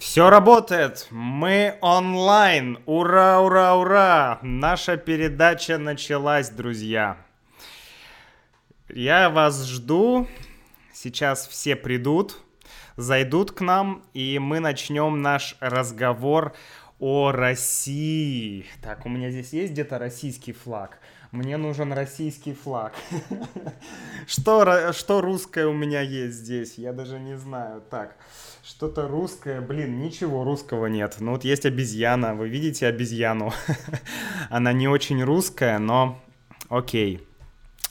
Все работает. Мы онлайн. Ура, ура, ура. Наша передача началась, друзья. Я вас жду. Сейчас все придут, зайдут к нам, и мы начнем наш разговор о России. Так, у меня здесь есть где-то российский флаг? Мне нужен российский флаг. Что, что русское у меня есть здесь? Я даже не знаю. Так, что-то русское. Блин, ничего русского нет. Ну вот есть обезьяна. Вы видите обезьяну? Она не очень русская, но окей.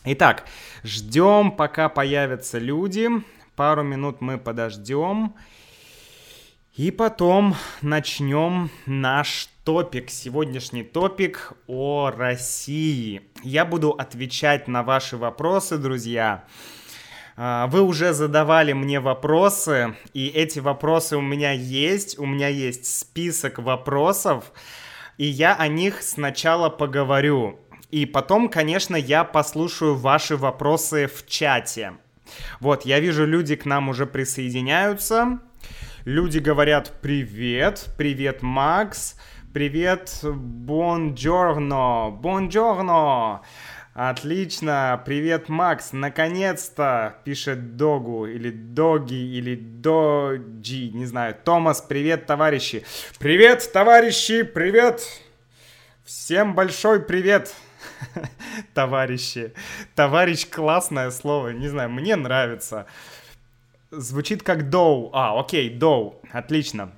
Итак, ждем, пока появятся люди. Пару минут мы подождем. И потом начнем наш топик, сегодняшний топик о России. Я буду отвечать на ваши вопросы, друзья. А, вы уже задавали мне вопросы, и эти вопросы у меня есть. У меня есть список вопросов, и я о них сначала поговорю. И потом, конечно, я послушаю ваши вопросы в чате. Вот, я вижу, люди к нам уже присоединяются. Люди говорят «Привет», «Привет, Макс», «Привет, бонджорно», «Бонджорно», Отлично, привет, Макс, наконец-то, пишет Догу, или Доги, или Доджи, не знаю. Томас, привет, товарищи. Привет, товарищи, привет. Всем большой привет, товарищи. Товарищ, классное слово, не знаю, мне нравится. Звучит как доу. А, окей, доу. Отлично.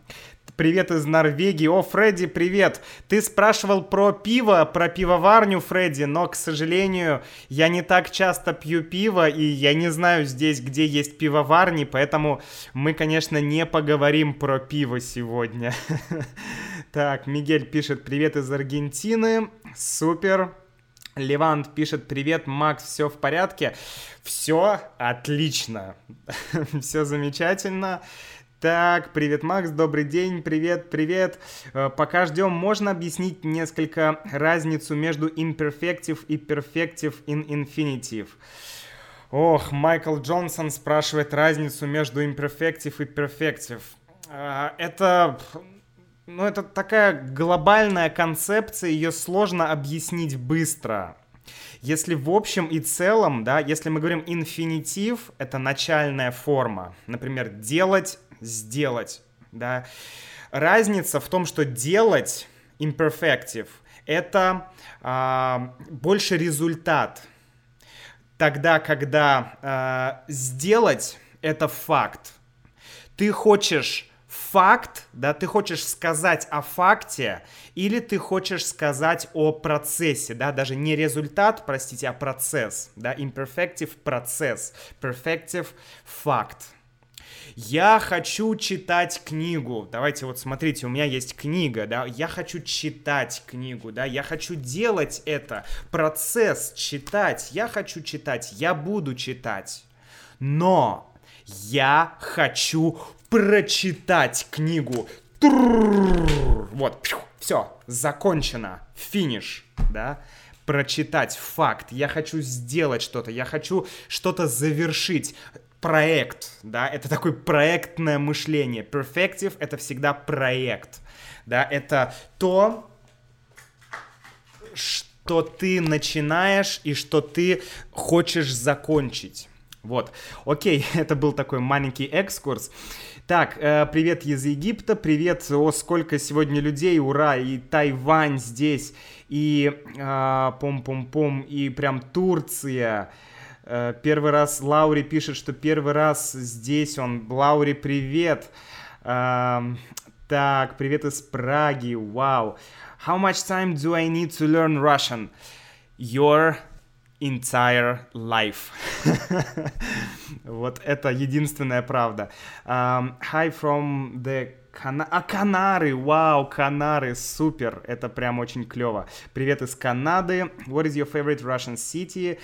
Привет из Норвегии. О, Фредди, привет. Ты спрашивал про пиво, про пивоварню, Фредди, но, к сожалению, я не так часто пью пиво, и я не знаю здесь, где есть пивоварни, поэтому мы, конечно, не поговорим про пиво сегодня. Так, Мигель пишет, привет из Аргентины. Супер. Левант пишет, привет, Макс, все в порядке? Все отлично, все замечательно. Так, привет, Макс, добрый день, привет, привет. Э, пока ждем, можно объяснить несколько разницу между imperfective и perfective in infinitive? Ох, Майкл Джонсон спрашивает разницу между imperfective и perfective. Э, это ну, это такая глобальная концепция, ее сложно объяснить быстро. Если в общем и целом, да, если мы говорим инфинитив, это начальная форма. Например, делать, сделать, да. Разница в том, что делать, imperfective, это а, больше результат. Тогда, когда а, сделать, это факт. Ты хочешь факт, да, ты хочешь сказать о факте, или ты хочешь сказать о процессе, да, даже не результат, простите, а процесс, да, imperfective процесс, perfective факт. Я хочу читать книгу. Давайте вот смотрите, у меня есть книга, да. Я хочу читать книгу, да. Я хочу делать это. Процесс читать. Я хочу читать. Я буду читать. Но я хочу прочитать книгу. Вот, все, закончено, финиш, да прочитать факт, я хочу сделать что-то, я хочу что-то завершить. Проект, да, это такое проектное мышление. Perfective — это всегда проект, да, это то, что ты начинаешь и что ты хочешь закончить. Вот, окей, это был такой маленький экскурс. Так, э, привет из Египта, привет, о, сколько сегодня людей, ура, и Тайвань здесь, и э, пом-пом-пом, и прям Турция. Э, первый раз Лаури пишет, что первый раз здесь он. Лаури, привет. Э, так, привет из Праги, вау. How much time do I need to learn Russian? Your entire life. вот это единственная правда. Um, hi from the Кана... А, Канары! Вау, Канары! Супер! Это прям очень клево. Привет из Канады. What is your favorite Russian city?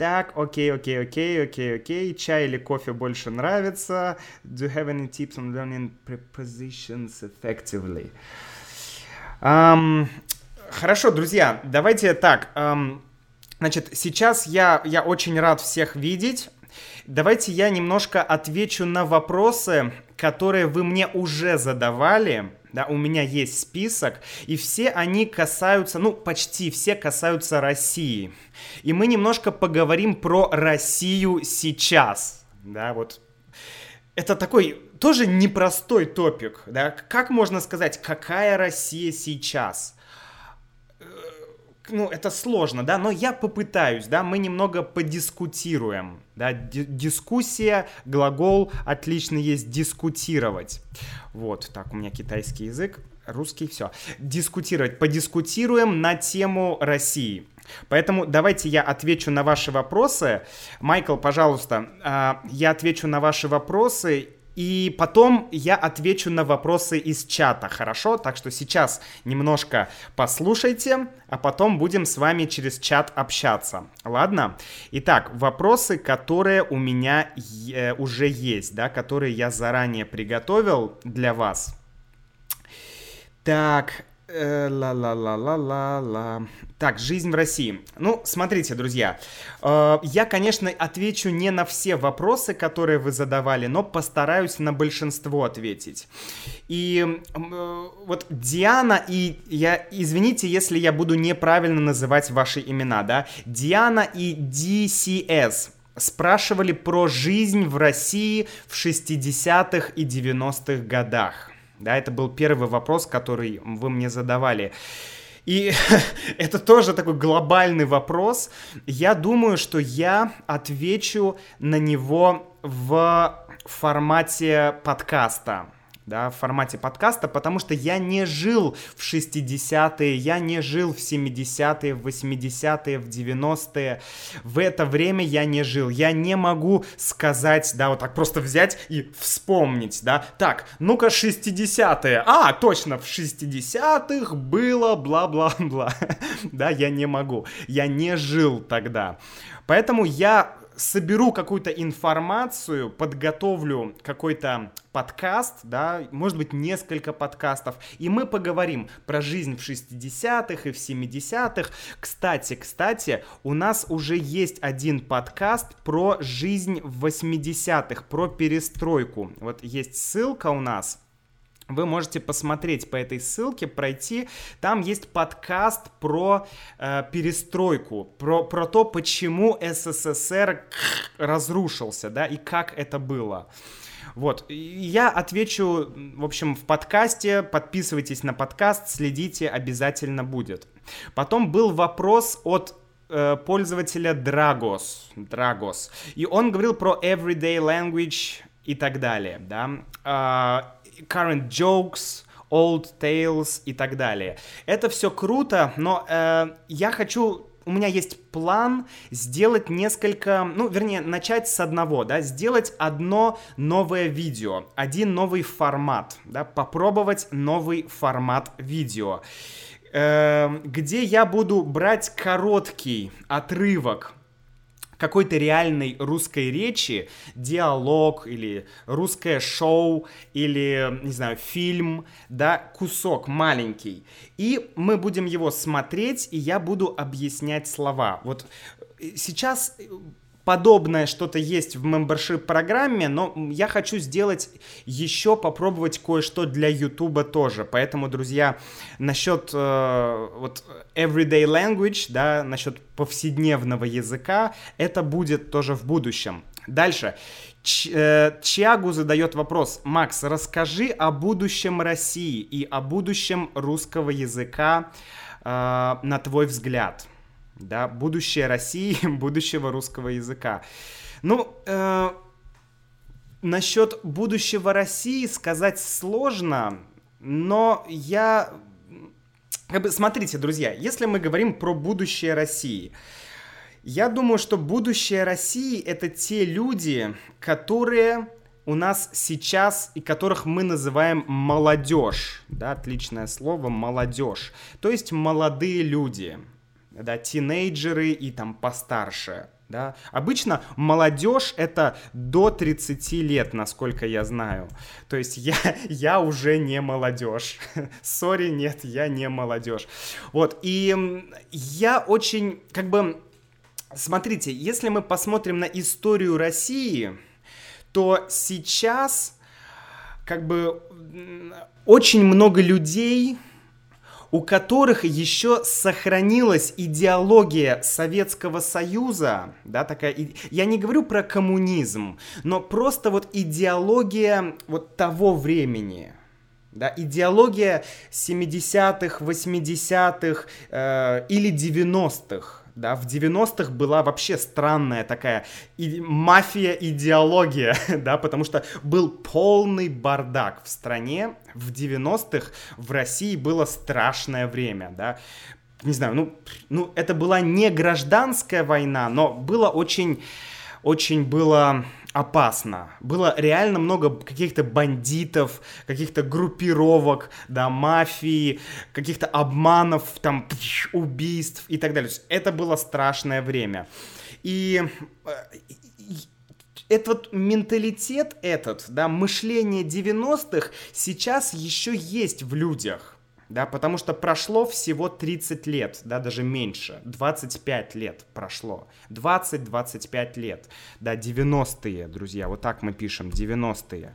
Так, окей, окей, окей, окей, окей. Чай или кофе больше нравится? Do you have any tips on learning prepositions effectively? Um, хорошо, друзья, давайте так. Um, Значит, сейчас я, я очень рад всех видеть. Давайте я немножко отвечу на вопросы, которые вы мне уже задавали. Да, у меня есть список, и все они касаются, ну, почти все касаются России. И мы немножко поговорим про Россию сейчас. Да, вот это такой тоже непростой топик, да, как можно сказать, какая Россия сейчас? Ну, это сложно, да, но я попытаюсь, да, мы немного подискутируем, да, дискуссия, глагол, отлично есть дискутировать. Вот, так, у меня китайский язык, русский, все. Дискутировать, подискутируем на тему России. Поэтому давайте я отвечу на ваши вопросы. Майкл, пожалуйста, а, я отвечу на ваши вопросы и потом я отвечу на вопросы из чата, хорошо? Так что сейчас немножко послушайте, а потом будем с вами через чат общаться. Ладно? Итак, вопросы, которые у меня э, уже есть, да, которые я заранее приготовил для вас. Так, Ла-ла-ла-ла-ла-ла. Так, жизнь в России. Ну, смотрите, друзья, э, я, конечно, отвечу не на все вопросы, которые вы задавали, но постараюсь на большинство ответить. И э, вот Диана и я, извините, если я буду неправильно называть ваши имена, да, Диана и DCS спрашивали про жизнь в России в 60-х и 90-х годах. Да, это был первый вопрос, который вы мне задавали. И это тоже такой глобальный вопрос. Я думаю, что я отвечу на него в формате подкаста да, в формате подкаста, потому что я не жил в 60-е, я не жил в 70-е, в 80-е, в 90-е. В это время я не жил. Я не могу сказать, да, вот так просто взять и вспомнить, да. Так, ну-ка 60-е. А, точно, в 60-х было бла-бла-бла. да, я не могу. Я не жил тогда. Поэтому я соберу какую-то информацию, подготовлю какой-то подкаст, да, может быть, несколько подкастов, и мы поговорим про жизнь в 60-х и в 70-х. Кстати, кстати, у нас уже есть один подкаст про жизнь в 80-х, про перестройку. Вот есть ссылка у нас, вы можете посмотреть по этой ссылке, пройти. Там есть подкаст про э, перестройку, про, про то, почему СССР разрушился, да, и как это было. Вот, я отвечу, в общем, в подкасте, подписывайтесь на подкаст, следите, обязательно будет. Потом был вопрос от э, пользователя Dragos, Dragos, и он говорил про everyday language и так далее, да. Current jokes, old tales и так далее. Это все круто, но э, я хочу у меня есть план сделать несколько, ну, вернее, начать с одного, да, сделать одно новое видео, один новый формат, да, попробовать новый формат видео, э, где я буду брать короткий отрывок какой-то реальной русской речи, диалог или русское шоу или, не знаю, фильм, да, кусок маленький. И мы будем его смотреть, и я буду объяснять слова. Вот э, сейчас подобное что-то есть в membership программе, но я хочу сделать еще попробовать кое-что для YouTube тоже. Поэтому, друзья, насчет э, вот everyday language, да, насчет повседневного языка, это будет тоже в будущем. Дальше. Ч, э, Чиагу задает вопрос. Макс, расскажи о будущем России и о будущем русского языка э, на твой взгляд да, будущее России, будущего русского языка. Ну, э, насчет будущего России сказать сложно, но я... Как бы, смотрите, друзья, если мы говорим про будущее России, я думаю, что будущее России это те люди, которые у нас сейчас и которых мы называем молодежь. Да, отличное слово, молодежь. То есть молодые люди да, тинейджеры и там постарше, да. Обычно молодежь это до 30 лет, насколько я знаю. То есть я, я уже не молодежь. Сори, нет, я не молодежь. Вот, и я очень, как бы, смотрите, если мы посмотрим на историю России, то сейчас как бы очень много людей, у которых еще сохранилась идеология Советского Союза, да, такая, я не говорю про коммунизм, но просто вот идеология вот того времени, да, идеология 70-х, 80-х э, или 90-х, да, в 90-х была вообще странная такая и, мафия-идеология, да, потому что был полный бардак в стране, в 90-х в России было страшное время, да, не знаю, ну, ну, это была не гражданская война, но было очень, очень было опасно. Было реально много каких-то бандитов, каких-то группировок, да, мафии, каких-то обманов, там, убийств и так далее. Это было страшное время. И э, этот вот менталитет этот, да, мышление 90-х сейчас еще есть в людях да, потому что прошло всего 30 лет, да, даже меньше, 25 лет прошло, 20-25 лет, да, 90-е, друзья, вот так мы пишем, 90-е.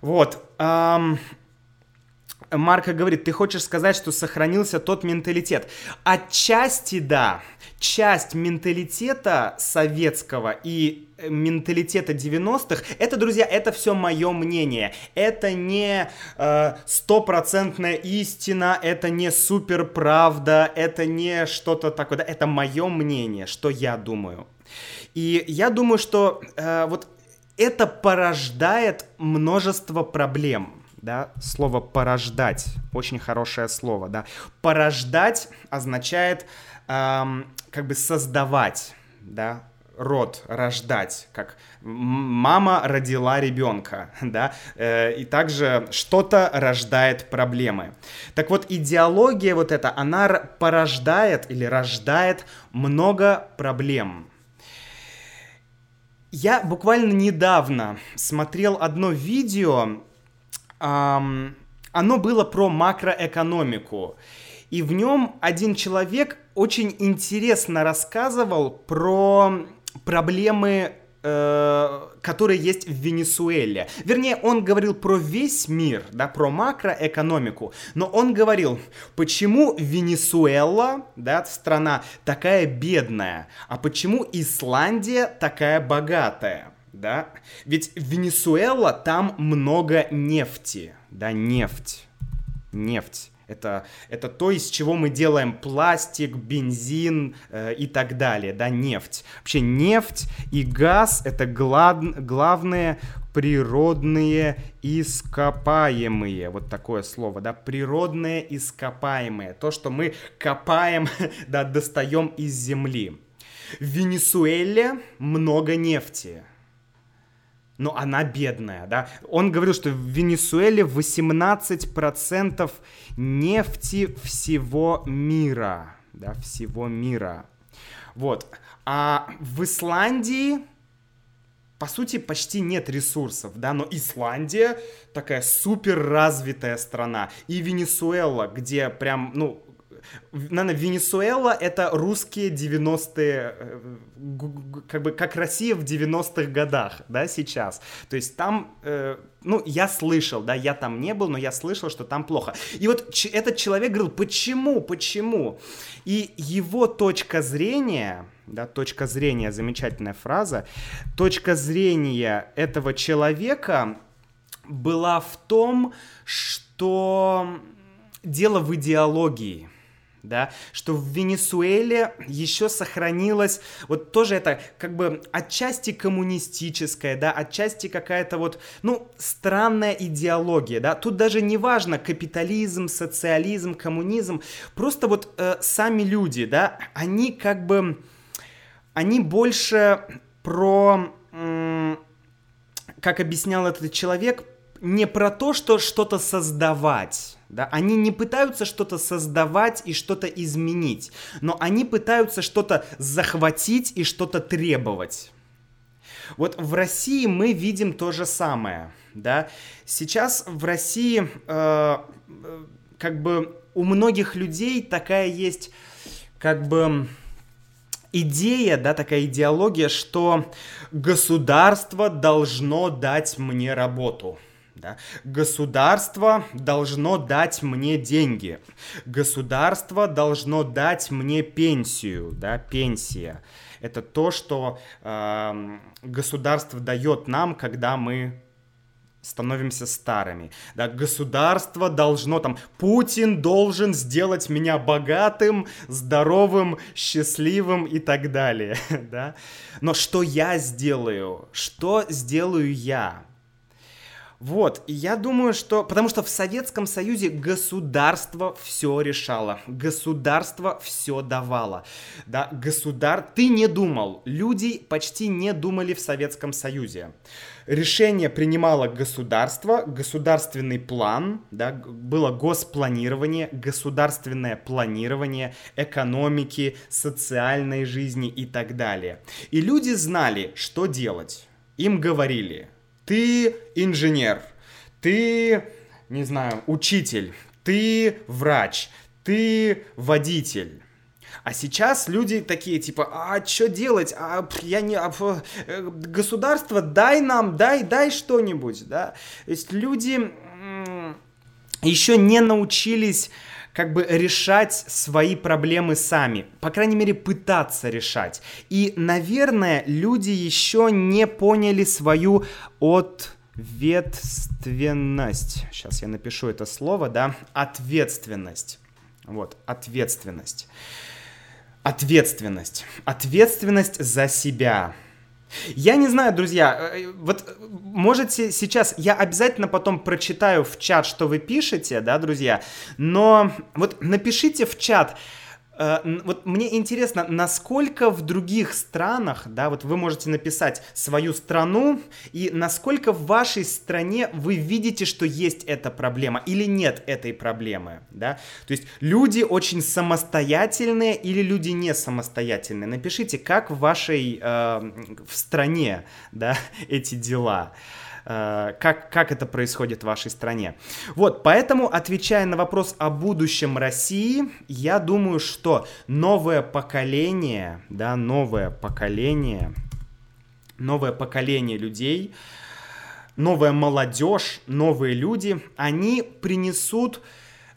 Вот, эм, Марка говорит, ты хочешь сказать, что сохранился тот менталитет? Отчасти да, часть менталитета советского и э, менталитета 90-х, это, друзья, это все мое мнение. Это не э, стопроцентная э, истина, это не супер правда, это не что-то такое. Да, это мое мнение, что я думаю. И я думаю, что э, вот это порождает множество проблем да, слово порождать, очень хорошее слово, да. Порождать означает эм, как бы создавать, да, род, рождать, как мама родила ребенка, да, э, и также что-то рождает проблемы. Так вот, идеология вот эта, она порождает или рождает много проблем. Я буквально недавно смотрел одно видео, эм, оно было про макроэкономику, и в нем один человек очень интересно рассказывал про проблемы э, которые есть в Венесуэле. Вернее, он говорил про весь мир, да, про макроэкономику, но он говорил, почему Венесуэла, да, страна такая бедная, а почему Исландия такая богатая, да? Ведь Венесуэла там много нефти, да, нефть, нефть. Это, это то, из чего мы делаем пластик, бензин э, и так далее, да, нефть. Вообще нефть и газ — это глав, главные природные ископаемые, вот такое слово, да, природные ископаемые, то, что мы копаем, да, достаем из земли. В Венесуэле много нефти, но она бедная, да. Он говорил, что в Венесуэле 18% нефти всего мира, да, всего мира. Вот. А в Исландии, по сути, почти нет ресурсов, да, но Исландия такая супер развитая страна. И Венесуэла, где прям, ну, наверное, Венесуэла — это русские 90-е, э, как бы как Россия в 90-х годах, да, сейчас. То есть там, э, ну, я слышал, да, я там не был, но я слышал, что там плохо. И вот этот человек говорил, почему, почему? И его точка зрения, да, точка зрения, замечательная фраза, точка зрения этого человека была в том, что дело в идеологии да, что в Венесуэле еще сохранилось, вот тоже это как бы отчасти коммунистическая, да, отчасти какая-то вот, ну, странная идеология, да, тут даже не важно капитализм, социализм, коммунизм, просто вот э, сами люди, да, они как бы, они больше про, м- как объяснял этот человек, не про то, что что-то создавать, да? Они не пытаются что-то создавать и что-то изменить, но они пытаются что-то захватить и что-то требовать. Вот в России мы видим то же самое. Да? Сейчас в России э, как бы у многих людей такая есть как бы идея, да, такая идеология, что государство должно дать мне работу. Да? Государство должно дать мне деньги. Государство должно дать мне пенсию. Да? Пенсия. Это то, что э, государство дает нам, когда мы становимся старыми. Да, государство должно там, Путин должен сделать меня богатым, здоровым, счастливым и так далее. Да? Но что я сделаю? Что сделаю я? Вот, и я думаю, что... Потому что в Советском Союзе государство все решало, государство все давало. Да, государ... Ты не думал, люди почти не думали в Советском Союзе. Решение принимало государство, государственный план, да, было госпланирование, государственное планирование экономики, социальной жизни и так далее. И люди знали, что делать. Им говорили, ты инженер, ты, не знаю, учитель, ты врач, ты водитель. А сейчас люди такие, типа, а что делать? А я не... А, э, государство, дай нам, дай, дай что-нибудь, да? То есть люди еще не научились как бы решать свои проблемы сами, по крайней мере пытаться решать. И, наверное, люди еще не поняли свою ответственность. Сейчас я напишу это слово, да, ответственность. Вот, ответственность. Ответственность. Ответственность за себя. Я не знаю, друзья, э, вот можете сейчас, я обязательно потом прочитаю в чат, что вы пишете, да, друзья, но вот напишите в чат, Э, вот мне интересно, насколько в других странах, да, вот вы можете написать свою страну, и насколько в вашей стране вы видите, что есть эта проблема или нет этой проблемы, да. То есть люди очень самостоятельные или люди не самостоятельные. Напишите, как в вашей, э, в стране, да, эти дела. Э, как, как это происходит в вашей стране. Вот, поэтому, отвечая на вопрос о будущем России, я думаю, что новое поколение, да, новое поколение, новое поколение людей, новая молодежь, новые люди, они принесут,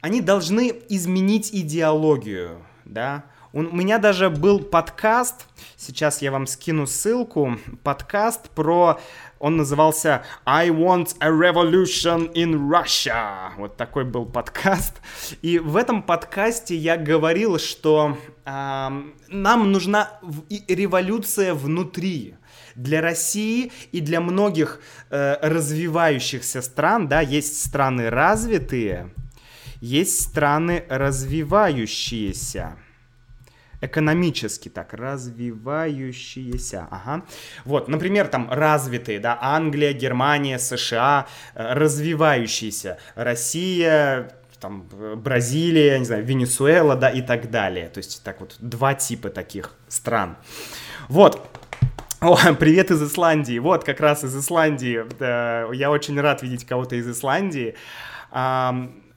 они должны изменить идеологию, да, у меня даже был подкаст, сейчас я вам скину ссылку, подкаст про он назывался I Want a Revolution in Russia. Вот такой был подкаст. И в этом подкасте я говорил, что э, нам нужна революция внутри для России и для многих э, развивающихся стран, да, есть страны развитые, есть страны развивающиеся экономически так развивающиеся. Ага. Вот, например, там развитые, да, Англия, Германия, США, э, развивающиеся, Россия, там, Бразилия, не знаю, Венесуэла, да, и так далее. То есть так вот два типа таких стран. Вот, о, привет из Исландии. Вот, как раз из Исландии. Я очень рад видеть кого-то из Исландии.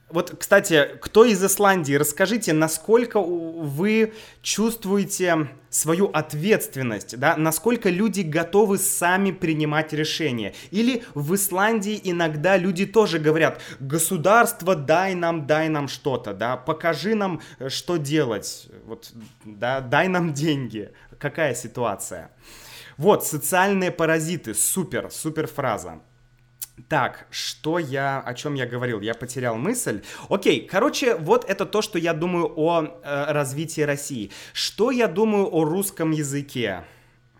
Вот, кстати, кто из Исландии, расскажите, насколько вы чувствуете свою ответственность, да, насколько люди готовы сами принимать решения. Или в Исландии иногда люди тоже говорят, государство, дай нам, дай нам что-то, да, покажи нам, э, что делать, вот, да, дай нам деньги. Какая ситуация? Вот, социальные паразиты, супер, супер фраза. Так, что я, о чем я говорил? Я потерял мысль. Окей, короче, вот это то, что я думаю о э, развитии России. Что я думаю о русском языке?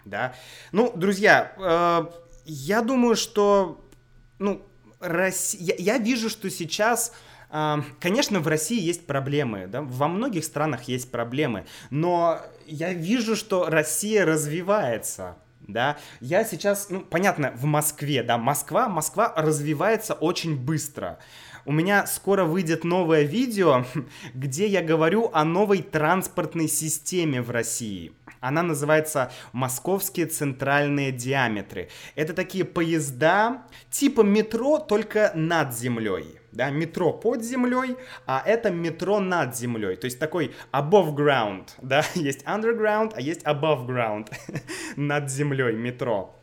Да. Ну, друзья, э, я думаю, что, ну, Россия, я, я вижу, что сейчас э, Конечно, в России есть проблемы, да, во многих странах есть проблемы, но я вижу, что Россия развивается да. Я сейчас, ну, понятно, в Москве, да, Москва, Москва развивается очень быстро. У меня скоро выйдет новое видео, где я говорю о новой транспортной системе в России. Она называется «Московские центральные диаметры». Это такие поезда типа метро, только над землей. Да, метро под землей, а это метро над землей, то есть такой above ground, да, есть underground, а есть above ground, над землей метро.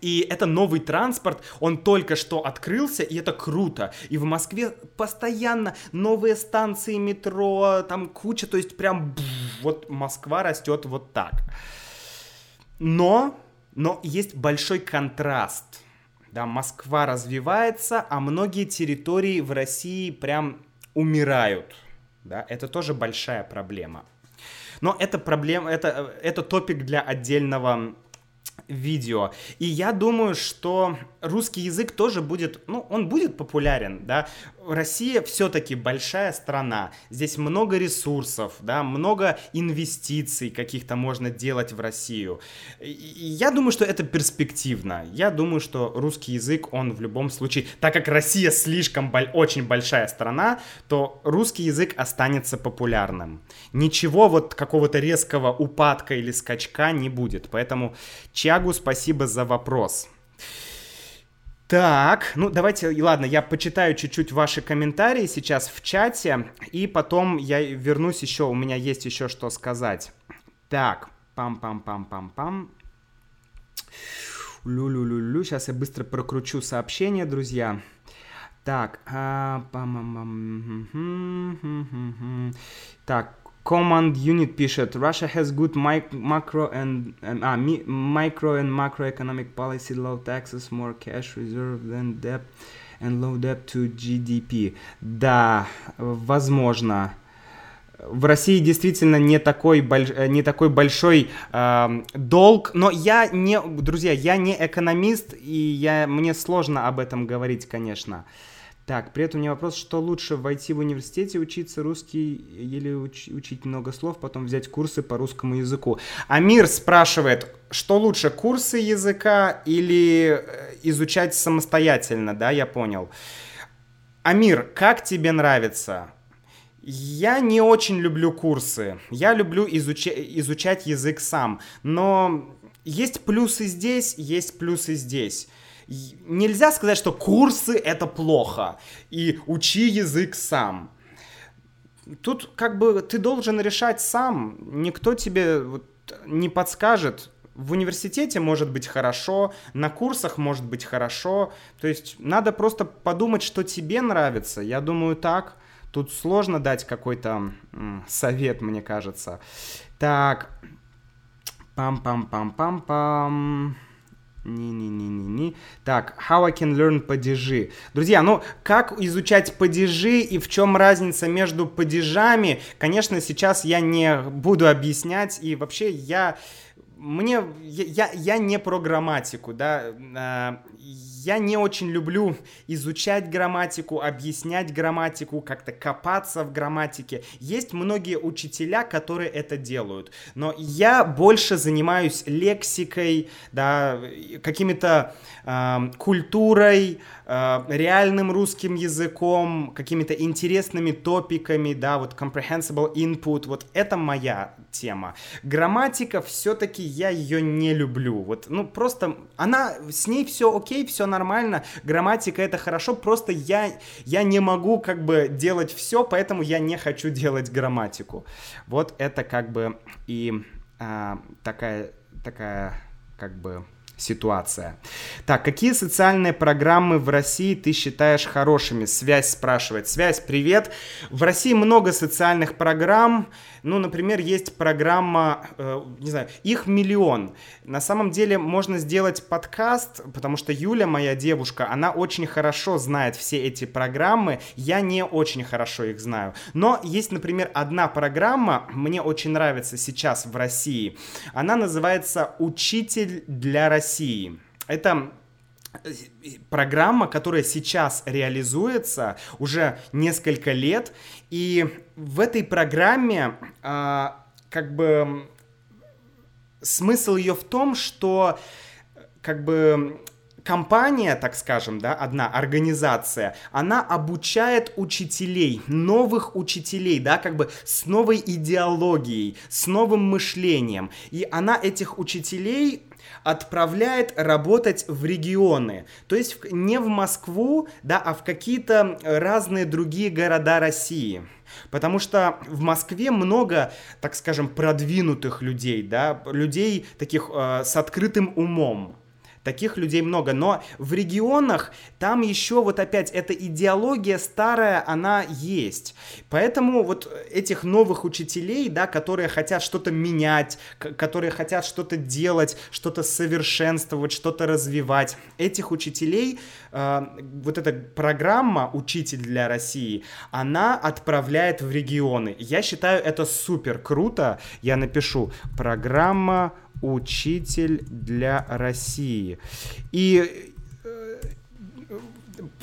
И это новый транспорт, он только что открылся, и это круто. И в Москве постоянно новые станции метро, там куча, то есть прям вот Москва растет вот так. Но, но есть большой контраст. Да, Москва развивается, а многие территории в России прям умирают. Да, это тоже большая проблема. Но это проблема, это, это топик для отдельного видео. И я думаю, что русский язык тоже будет, ну, он будет популярен, да. Россия все-таки большая страна, здесь много ресурсов, да, много инвестиций каких-то можно делать в Россию. Я думаю, что это перспективно. Я думаю, что русский язык, он в любом случае, так как Россия слишком боль, очень большая страна, то русский язык останется популярным. Ничего вот какого-то резкого упадка или скачка не будет. Поэтому Чагу спасибо за вопрос. Так, ну давайте, ладно, я почитаю чуть-чуть ваши комментарии сейчас в чате, и потом я вернусь еще, у меня есть еще что сказать. Так, пам-пам-пам-пам-пам. Лю-лю-лю-лю, сейчас я быстро прокручу сообщение, друзья. Так, а, пам -пам -пам. так, Command Unit пишет, Russia has good macro and а, micro and macroeconomic policy, low taxes, more cash reserve than debt and low debt to GDP. Да, возможно. В России действительно не такой, больш... не такой большой э, долг, но я не, друзья, я не экономист, и я, мне сложно об этом говорить, конечно. Э, так, при этом у меня вопрос, что лучше, войти в университете, учиться русский или уч- учить много слов, потом взять курсы по русскому языку? Амир спрашивает, что лучше, курсы языка или э, изучать самостоятельно, да, я понял. Амир, как тебе нравится? Я не очень люблю курсы. Я люблю изуча- изучать язык сам. Но есть плюсы здесь, есть плюсы здесь нельзя сказать, что курсы это плохо, и учи язык сам. Тут как бы ты должен решать сам, никто тебе вот не подскажет. В университете может быть хорошо, на курсах может быть хорошо. То есть надо просто подумать, что тебе нравится. Я думаю так. Тут сложно дать какой-то совет, мне кажется. Так. Пам-пам-пам-пам-пам. Не-не-не-не-не. Так, how I can learn падежи. Друзья, ну, как изучать падежи и в чем разница между падежами, конечно, сейчас я не буду объяснять. И вообще я мне, я, я не про грамматику, да, а, я не очень люблю изучать грамматику, объяснять грамматику, как-то копаться в грамматике. Есть многие учителя, которые это делают, но я больше занимаюсь лексикой, да, какими-то э, культурой, э, реальным русским языком, какими-то интересными топиками, да, вот comprehensible input, вот это моя тема. Грамматика все-таки я ее не люблю. Вот, ну, просто она, с ней все окей, все нормально, грамматика это хорошо, просто я, я не могу как бы делать все, поэтому я не хочу делать грамматику. Вот это как бы и а, такая, такая как бы ситуация. Так, какие социальные программы в России ты считаешь хорошими? Связь спрашивает. Связь, привет. В России много социальных программ. Ну, например, есть программа, э, не знаю, их миллион. На самом деле можно сделать подкаст, потому что Юля, моя девушка, она очень хорошо знает все эти программы. Я не очень хорошо их знаю. Но есть, например, одна программа, мне очень нравится сейчас в России. Она называется «Учитель для России». Это э, программа, которая сейчас реализуется уже несколько лет, и в этой программе а, как бы смысл ее в том, что как бы компания, так скажем, да, одна организация, она обучает учителей, новых учителей, да, как бы с новой идеологией, с новым мышлением. И она этих учителей отправляет работать в регионы. То есть не в Москву, да, а в какие-то разные другие города России. Потому что в Москве много, так скажем, продвинутых людей, да, людей таких э, с открытым умом. Таких людей много. Но в регионах там еще вот опять эта идеология старая, она есть. Поэтому вот этих новых учителей, да, которые хотят что-то менять, которые хотят что-то делать, что-то совершенствовать, что-то развивать, этих учителей, э, вот эта программа «Учитель для России», она отправляет в регионы. Я считаю это супер круто. Я напишу «Программа учитель для России. И э,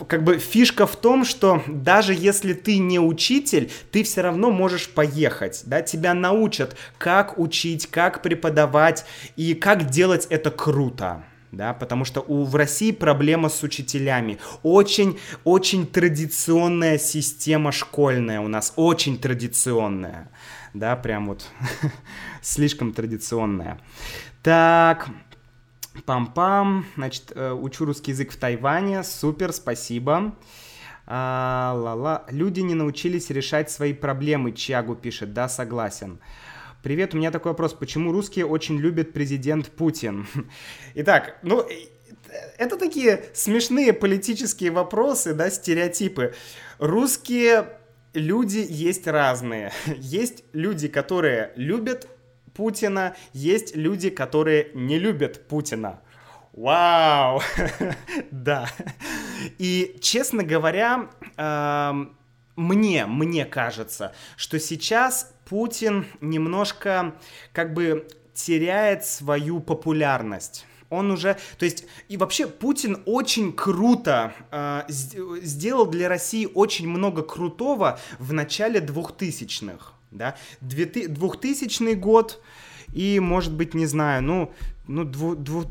как бы фишка в том, что даже если ты не учитель, ты все равно можешь поехать, да, тебя научат, как учить, как преподавать и как делать это круто да, потому что у, в России проблема с учителями. Очень, очень традиционная система школьная у нас, очень традиционная, да, прям вот слишком традиционная. Так, пам-пам, значит, э, учу русский язык в Тайване, супер, спасибо. А, ла-ла. Люди не научились решать свои проблемы, Чагу пишет, да, согласен. Привет, у меня такой вопрос. Почему русские очень любят президент Путин? Итак, ну, это такие смешные политические вопросы, да, стереотипы. Русские люди есть разные. Есть люди, которые любят Путина, есть люди, которые не любят Путина. Вау! да. И, честно говоря, мне, мне кажется, что сейчас Путин немножко как бы теряет свою популярность. Он уже, то есть, и вообще Путин очень круто э, сделал для России очень много крутого в начале двухтысячных, да, 2000 год и, может быть, не знаю, ну, ну, дву, дву,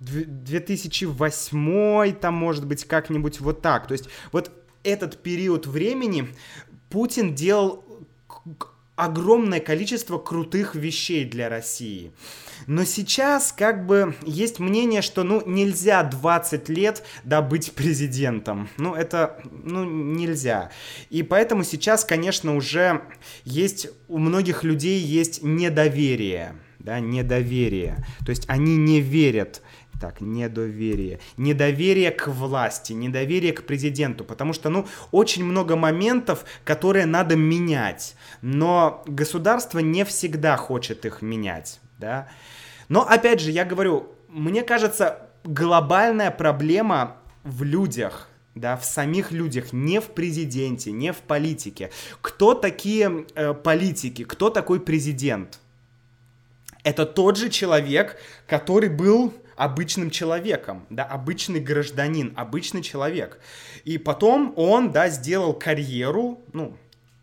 2008 там, может быть, как-нибудь вот так. То есть вот этот период времени Путин делал огромное количество крутых вещей для России. Но сейчас как бы есть мнение, что ну нельзя 20 лет да, быть президентом. Ну это ну нельзя. И поэтому сейчас, конечно, уже есть у многих людей есть недоверие. Да, недоверие. То есть они не верят так, недоверие. Недоверие к власти, недоверие к президенту, потому что, ну, очень много моментов, которые надо менять, но государство не всегда хочет их менять, да. Но, опять же, я говорю, мне кажется, глобальная проблема в людях, да, в самих людях, не в президенте, не в политике. Кто такие э, политики, кто такой президент? Это тот же человек, который был обычным человеком, да, обычный гражданин, обычный человек. И потом он, да, сделал карьеру, ну,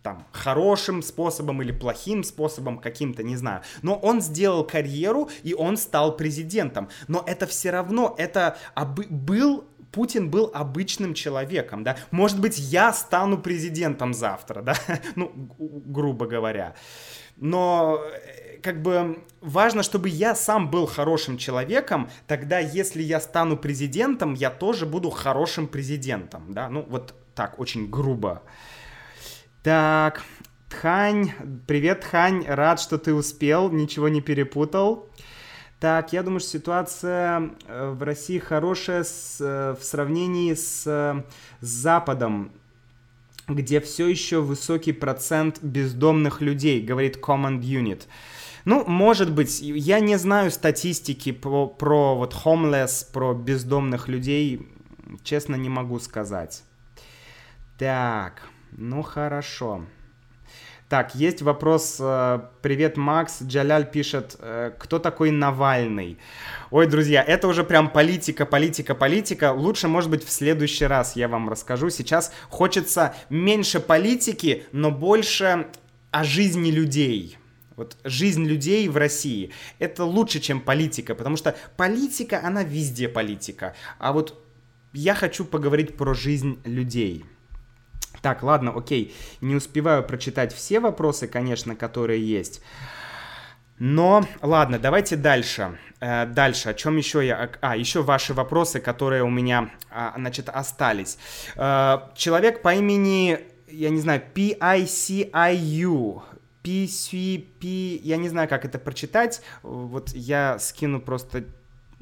там, хорошим способом или плохим способом каким-то, не знаю. Но он сделал карьеру, и он стал президентом. Но это все равно, это обы- был Путин был обычным человеком, да. Может быть, я стану президентом завтра, да, ну, грубо говоря. Но как бы важно, чтобы я сам был хорошим человеком, тогда если я стану президентом, я тоже буду хорошим президентом, да, ну вот так, очень грубо. Так, Тхань, привет, Тхань, рад, что ты успел, ничего не перепутал. Так, я думаю, что ситуация э, в России хорошая с, э, в сравнении с, с Западом где все еще высокий процент бездомных людей, говорит Command Unit. Ну, может быть, я не знаю статистики про, про вот homeless, про бездомных людей, честно не могу сказать. Так, ну хорошо. Так, есть вопрос. Э, Привет, Макс. Джаляль пишет, э, кто такой Навальный? Ой, друзья, это уже прям политика, политика, политика. Лучше, может быть, в следующий раз я вам расскажу. Сейчас хочется меньше политики, но больше о жизни людей. Вот жизнь людей в России. Это лучше, чем политика, потому что политика, она везде политика. А вот я хочу поговорить про жизнь людей. Так, ладно, окей. Не успеваю прочитать все вопросы, конечно, которые есть. Но, ладно, давайте дальше. Э, дальше, о чем еще я... А, еще ваши вопросы, которые у меня, а, значит, остались. Э, человек по имени, я не знаю, P-I-C-I-U, PCP, я не знаю, как это прочитать, вот я скину просто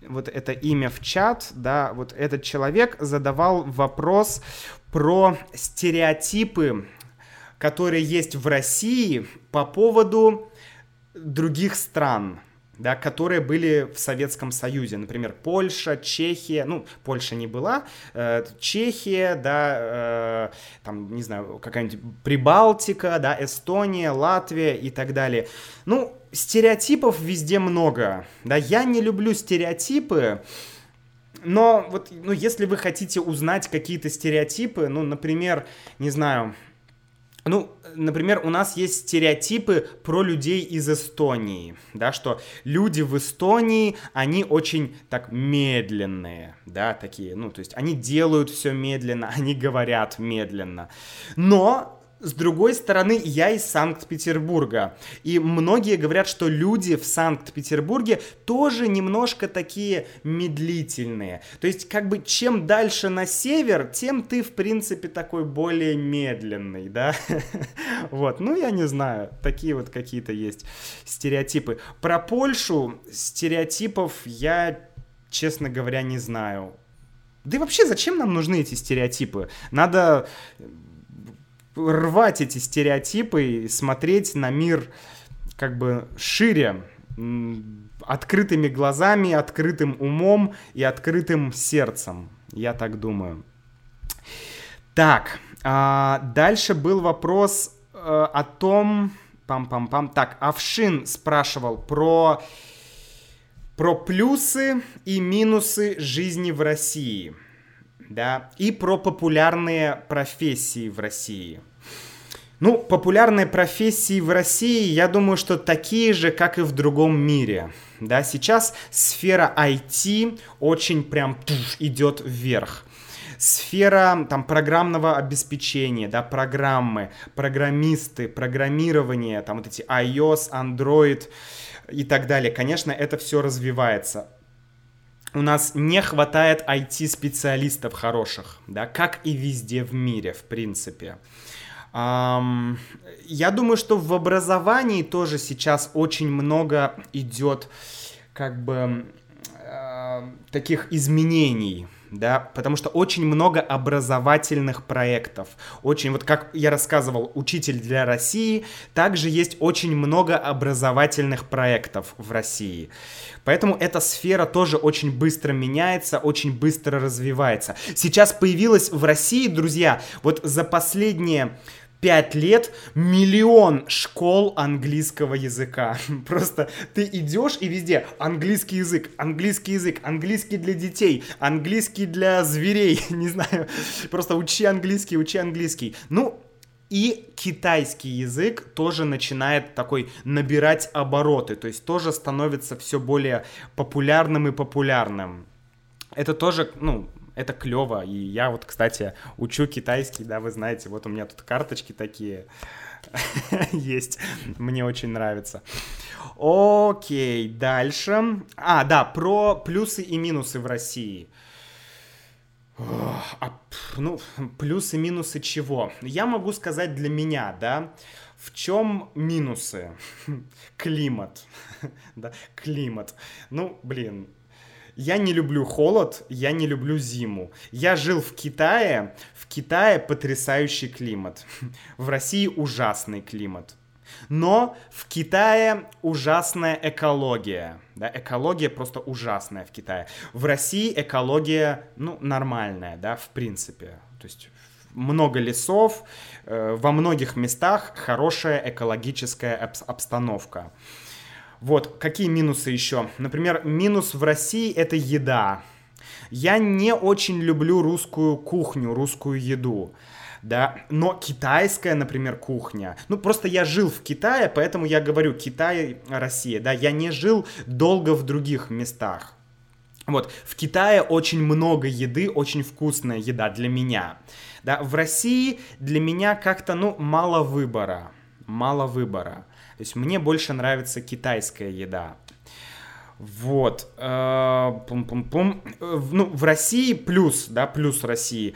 вот это имя в чат, да, вот этот человек задавал вопрос про стереотипы, которые есть в России по поводу других стран да, которые были в Советском Союзе, например, Польша, Чехия, ну, Польша не была, э, Чехия, да, э, там, не знаю, какая-нибудь Прибалтика, да, Эстония, Латвия и так далее. Ну, стереотипов везде много, да, я не люблю стереотипы, но вот, ну, если вы хотите узнать какие-то стереотипы, ну, например, не знаю, ну, например, у нас есть стереотипы про людей из Эстонии, да, что люди в Эстонии, они очень так медленные, да, такие, ну, то есть они делают все медленно, они говорят медленно. Но с другой стороны, я из Санкт-Петербурга. И многие говорят, что люди в Санкт-Петербурге тоже немножко такие медлительные. То есть, как бы, чем дальше на север, тем ты, в принципе, такой более медленный, да? Вот, ну, я не знаю, такие вот какие-то есть стереотипы. Про Польшу стереотипов я, честно говоря, не знаю. Да и вообще, зачем нам нужны эти стереотипы? Надо рвать эти стереотипы и смотреть на мир как бы шире, открытыми глазами, открытым умом и открытым сердцем. Я так думаю. Так, а дальше был вопрос э, о том... Пам-пам-пам. Так, Авшин спрашивал про, про плюсы и минусы жизни в России да, и про популярные профессии в России. Ну, популярные профессии в России, я думаю, что такие же, как и в другом мире. Да, сейчас сфера IT очень прям туш, идет вверх. Сфера там программного обеспечения, да, программы, программисты, программирование, там вот эти iOS, Android и так далее. Конечно, это все развивается у нас не хватает IT-специалистов хороших, да, как и везде в мире, в принципе. Я думаю, что в образовании тоже сейчас очень много идет как бы э, таких изменений, да, потому что очень много образовательных проектов. Очень, вот как я рассказывал, «Учитель для России», также есть очень много образовательных проектов в России. Поэтому эта сфера тоже очень быстро меняется, очень быстро развивается. Сейчас появилась в России, друзья, вот за последние пять лет миллион школ английского языка. Просто ты идешь и везде английский язык, английский язык, английский для детей, английский для зверей, не знаю. Просто учи английский, учи английский. Ну, и китайский язык тоже начинает такой набирать обороты, то есть тоже становится все более популярным и популярным. Это тоже, ну, это клево. И я вот, кстати, учу китайский, да, вы знаете, вот у меня тут карточки такие есть. Мне очень нравится. Окей, дальше. А, да, про плюсы и минусы в России. А, ну, плюсы и минусы чего? Я могу сказать для меня, да, в чем минусы? Климат. да, климат. Ну, блин, я не люблю холод, я не люблю зиму. Я жил в Китае, в Китае потрясающий климат. В России ужасный климат. Но в Китае ужасная экология. Да, экология просто ужасная в Китае. В России экология, ну, нормальная, да, в принципе. То есть много лесов, э, во многих местах хорошая экологическая обстановка. Вот, какие минусы еще? Например, минус в России — это еда. Я не очень люблю русскую кухню, русскую еду да, но китайская, например, кухня, ну, просто я жил в Китае, поэтому я говорю Китай, Россия, да, я не жил долго в других местах. Вот, в Китае очень много еды, очень вкусная еда для меня, да, в России для меня как-то, ну, мало выбора, мало выбора. То есть мне больше нравится китайская еда. Вот. Э, пум-пум-пум. Ну, в России плюс, да, плюс России.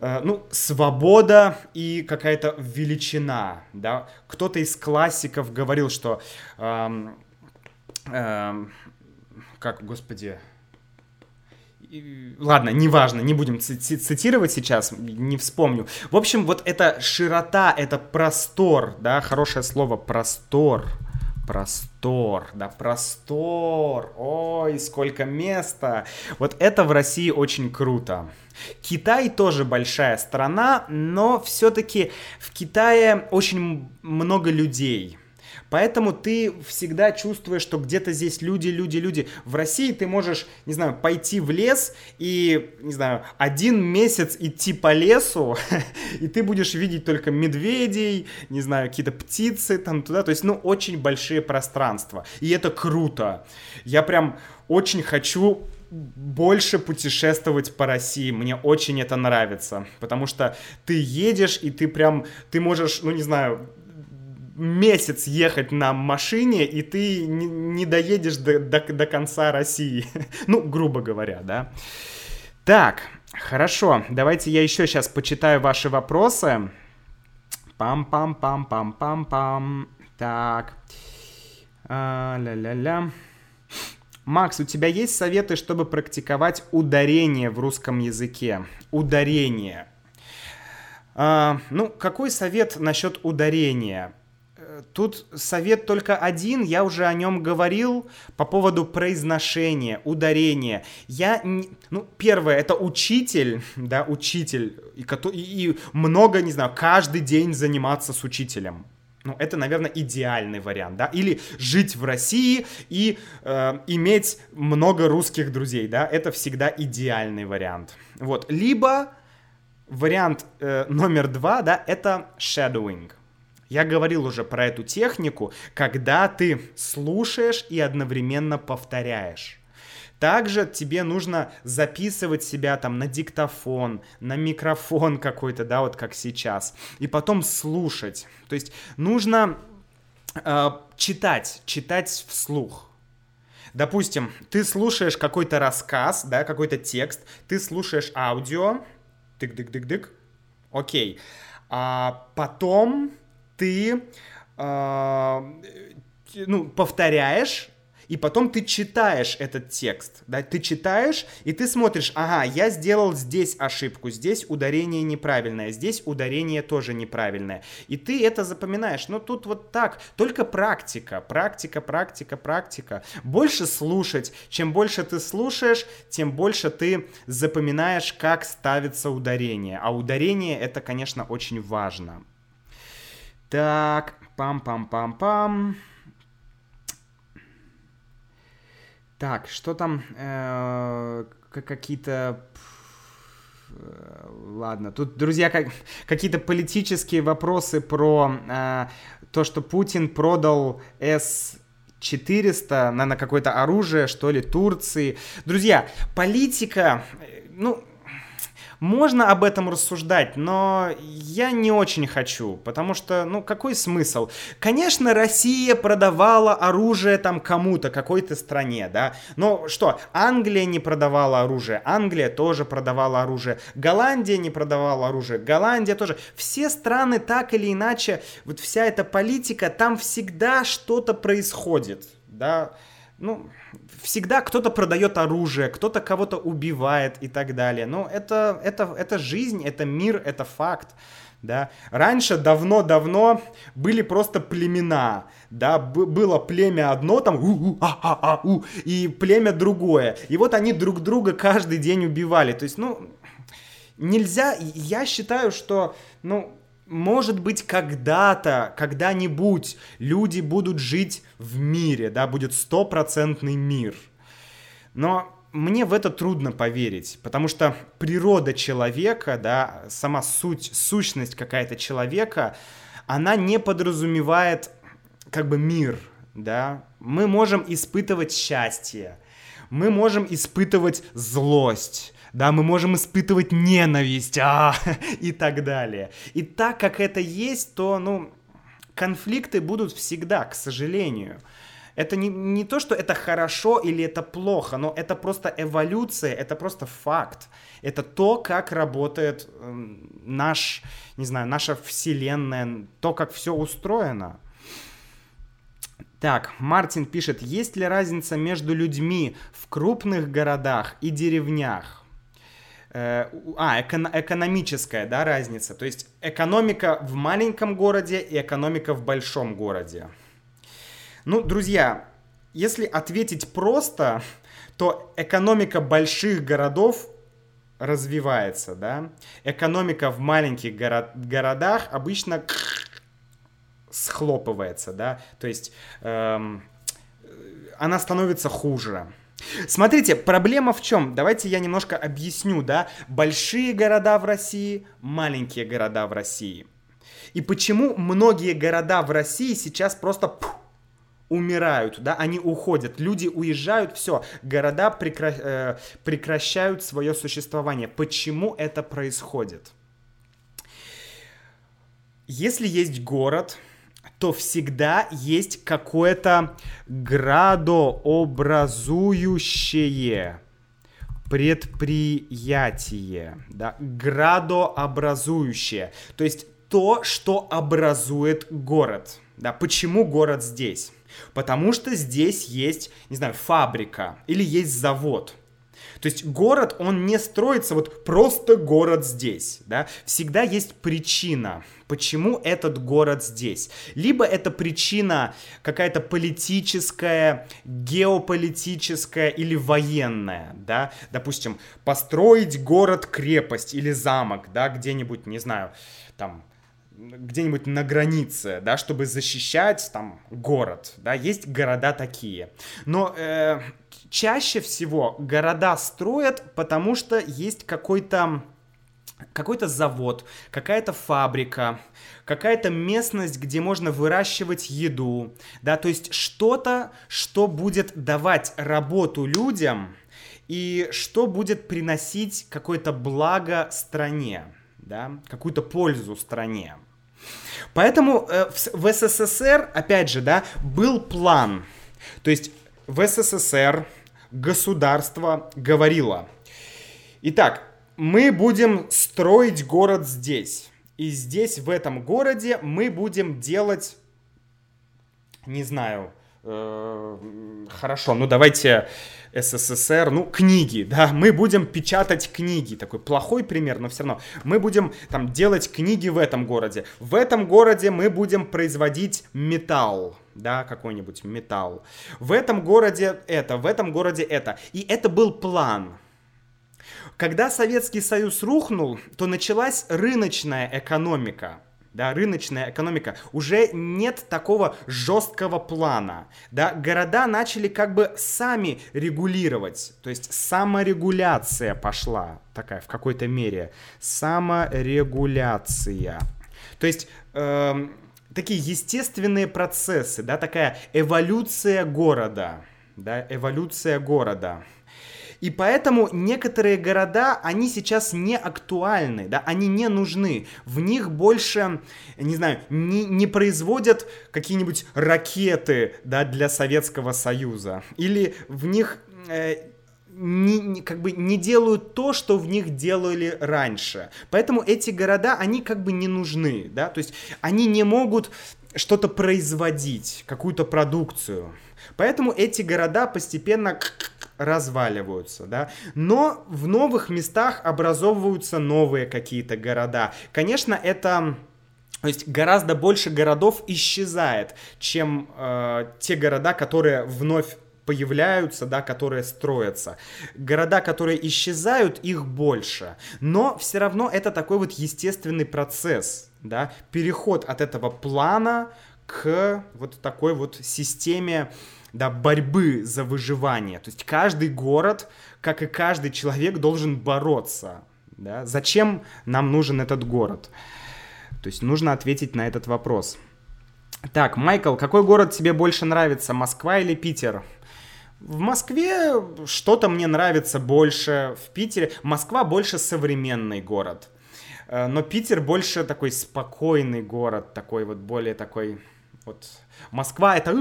Э, ну, свобода и какая-то величина, да. Кто-то из классиков говорил, что... Эм, эм, как, господи... Ладно, неважно, не будем цитировать сейчас, не вспомню. В общем, вот эта широта, это простор, да, хорошее слово простор, Простор, да, простор. Ой, сколько места. Вот это в России очень круто. Китай тоже большая страна, но все-таки в Китае очень много людей. Поэтому ты всегда чувствуешь, что где-то здесь люди, люди, люди. В России ты можешь, не знаю, пойти в лес и, не знаю, один месяц идти по лесу, и ты будешь видеть только медведей, не знаю, какие-то птицы там туда. То есть, ну, очень большие пространства. И это круто. Я прям очень хочу больше путешествовать по России. Мне очень это нравится, потому что ты едешь и ты прям, ты можешь, ну не знаю, месяц ехать на машине, и ты не, не доедешь до, до, до конца России. ну, грубо говоря, да. Так, хорошо, давайте я еще сейчас почитаю ваши вопросы. Пам-пам-пам-пам-пам-пам. Так. А, ля-ля-ля. Макс, у тебя есть советы, чтобы практиковать ударение в русском языке? Ударение. А, ну, какой совет насчет ударения? Тут совет только один, я уже о нем говорил по поводу произношения, ударения. Я, ну, первое, это учитель, да, учитель, и, и много, не знаю, каждый день заниматься с учителем. Ну, это, наверное, идеальный вариант, да, или жить в России и э, иметь много русских друзей, да, это всегда идеальный вариант. Вот, либо вариант э, номер два, да, это shadowing – я говорил уже про эту технику, когда ты слушаешь и одновременно повторяешь. Также тебе нужно записывать себя там на диктофон, на микрофон какой-то, да, вот как сейчас, и потом слушать. То есть нужно э, читать, читать вслух. Допустим, ты слушаешь какой-то рассказ, да, какой-то текст, ты слушаешь аудио, тык-дык-дык-дык, окей, а потом ты э, ну, повторяешь и потом ты читаешь этот текст, да, ты читаешь, и ты смотришь, ага, я сделал здесь ошибку, здесь ударение неправильное, здесь ударение тоже неправильное, и ты это запоминаешь, но тут вот так, только практика, практика, практика, практика, больше слушать, чем больше ты слушаешь, тем больше ты запоминаешь, как ставится ударение, а ударение это, конечно, очень важно. Так, пам-пам-пам-пам. Так, что там? Э, какие-то... Э, ладно, тут, друзья, как, какие-то политические вопросы про э, то, что Путин продал С 400 на, на какое-то оружие, что ли, Турции. Друзья, политика, э, ну, можно об этом рассуждать, но я не очень хочу, потому что, ну, какой смысл? Конечно, Россия продавала оружие там кому-то, какой-то стране, да, но что, Англия не продавала оружие, Англия тоже продавала оружие, Голландия не продавала оружие, Голландия тоже. Все страны так или иначе, вот вся эта политика, там всегда что-то происходит, да, ну, всегда кто-то продает оружие, кто-то кого-то убивает и так далее. Но это, это, это жизнь, это мир, это факт. Да? Раньше, давно-давно, были просто племена, да, Б- было племя одно, там, у-у, а-а-а-у, и племя другое, и вот они друг друга каждый день убивали, то есть, ну, нельзя, я считаю, что, ну, может быть, когда-то, когда-нибудь люди будут жить в мире, да, будет стопроцентный мир. Но мне в это трудно поверить, потому что природа человека, да, сама суть, сущность какая-то человека, она не подразумевает как бы мир, да. Мы можем испытывать счастье, мы можем испытывать злость, да, мы можем испытывать ненависть, а, и так далее. И так как это есть, то, ну, конфликты будут всегда, к сожалению. Это не, не то, что это хорошо или это плохо, но это просто эволюция, это просто факт. Это то, как работает э, наш, не знаю, наша вселенная, то, как все устроено. Так, Мартин пишет, есть ли разница между людьми в крупных городах и деревнях? Э, а, эко- экономическая, да, разница. То есть экономика в маленьком городе и экономика в большом городе. Ну, друзья, если ответить просто, то экономика больших городов развивается, да. Экономика в маленьких горо- городах обычно схлопывается, да. То есть эм, она становится хуже. Смотрите, проблема в чем? Давайте я немножко объясню, да. Большие города в России, маленькие города в России. И почему многие города в России сейчас просто пух, умирают, да, они уходят, люди уезжают, все, города прекра... э, прекращают свое существование. Почему это происходит? Если есть город, то всегда есть какое-то градообразующее предприятие, да, градообразующее, то есть то, что образует город, да, почему город здесь? Потому что здесь есть, не знаю, фабрика или есть завод. То есть город, он не строится вот просто город здесь, да, всегда есть причина, почему этот город здесь. Либо это причина какая-то политическая, геополитическая или военная, да, допустим, построить город-крепость или замок, да, где-нибудь, не знаю, там, где-нибудь на границе, да, чтобы защищать там город, да, есть города такие. Но э, чаще всего города строят, потому что есть какой-то какой-то завод, какая-то фабрика, какая-то местность, где можно выращивать еду, да, то есть что-то, что будет давать работу людям и что будет приносить какое-то благо стране, да, какую-то пользу стране. Поэтому э, в, в СССР, опять же, да, был план. То есть в СССР государство говорило, итак, мы будем строить город здесь. И здесь, в этом городе, мы будем делать, не знаю, э, хорошо, ну давайте СССР, ну, книги, да, мы будем печатать книги, такой плохой пример, но все равно, мы будем там делать книги в этом городе, в этом городе мы будем производить металл, да, какой-нибудь металл, в этом городе это, в этом городе это, и это был план, когда Советский Союз рухнул, то началась рыночная экономика – да, рыночная экономика, уже нет такого жесткого плана, да, города начали как бы сами регулировать, то есть саморегуляция пошла такая в какой-то мере, саморегуляция, то есть э, такие естественные процессы, да, такая эволюция города, да, эволюция города. И поэтому некоторые города, они сейчас не актуальны, да, они не нужны. В них больше, не знаю, не, не производят какие-нибудь ракеты, да, для Советского Союза. Или в них... Э, не, не, как бы не делают то, что в них делали раньше. Поэтому эти города, они как бы не нужны, да, то есть они не могут что-то производить, какую-то продукцию. Поэтому эти города постепенно разваливаются, да. Но в новых местах образовываются новые какие-то города. Конечно, это... То есть гораздо больше городов исчезает, чем э, те города, которые вновь появляются, да, которые строятся. Города, которые исчезают, их больше. Но все равно это такой вот естественный процесс, да, переход от этого плана к вот такой вот системе да, борьбы за выживание. То есть каждый город, как и каждый человек, должен бороться. Да? Зачем нам нужен этот город? То есть нужно ответить на этот вопрос. Так, Майкл, какой город тебе больше нравится, Москва или Питер? В Москве что-то мне нравится больше, в Питере. Москва больше современный город. Э, но Питер больше такой спокойный город, такой вот более такой вот Москва это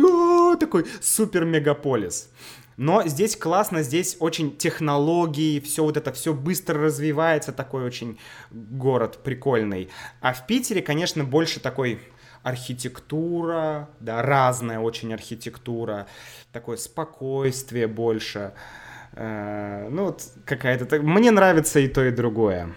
такой супер мегаполис. Но здесь классно, здесь очень технологии, все вот это, все быстро развивается, такой очень город прикольный. А в Питере, конечно, больше такой архитектура, да, разная очень архитектура, такое спокойствие больше. Э, ну, вот какая-то... Мне нравится и то, и другое.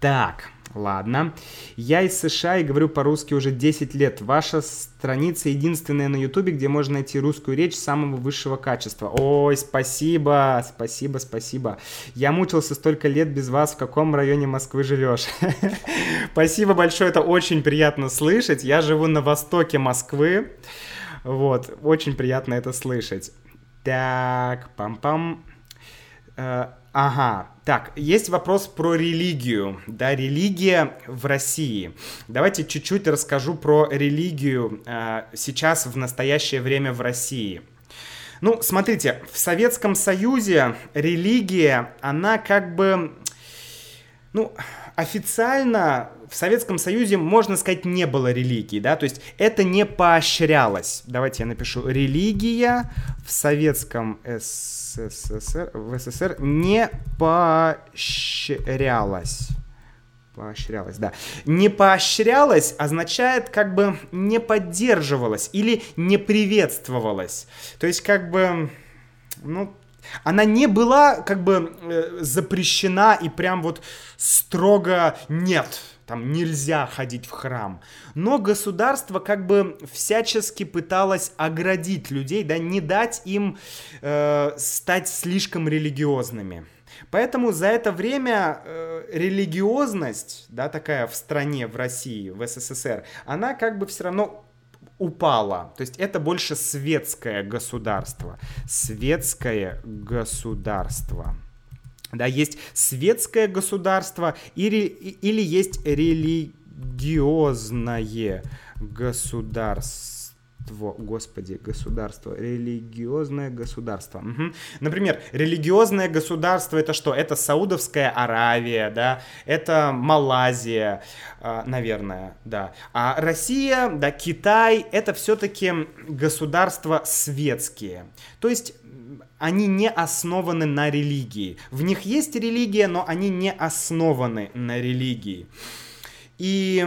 Так, Ладно. Я из США и говорю по-русски уже 10 лет. Ваша страница единственная на Ютубе, где можно найти русскую речь самого высшего качества. Ой, спасибо, спасибо, спасибо. Я мучился столько лет без вас. В каком районе Москвы живешь? Спасибо большое, это очень приятно слышать. Я живу на востоке Москвы. Вот, очень приятно это слышать. Так, пам-пам. Ага, так, есть вопрос про религию. Да, религия в России. Давайте чуть-чуть расскажу про религию э, сейчас в настоящее время в России. Ну, смотрите, в Советском Союзе религия, она как бы, ну, официально в Советском Союзе, можно сказать, не было религии, да, то есть это не поощрялось. Давайте я напишу «религия в Советском СССР, в СССР не поощрялась». Поощрялась, да. Не поощрялась означает как бы не поддерживалась или не приветствовалась. То есть как бы, ну, она не была как бы э, запрещена и прям вот строго нет, там нельзя ходить в храм. Но государство как бы всячески пыталось оградить людей, да, не дать им э, стать слишком религиозными. Поэтому за это время э, религиозность, да, такая в стране, в России, в СССР, она как бы все равно упала. То есть это больше светское государство. Светское государство. Да, есть светское государство или, или есть религиозное государство господи, государство, религиозное государство. Угу. Например, религиозное государство это что? Это Саудовская Аравия, да, это Малайзия, э, наверное, да. А Россия, да, Китай, это все-таки государства светские. То есть они не основаны на религии. В них есть религия, но они не основаны на религии. И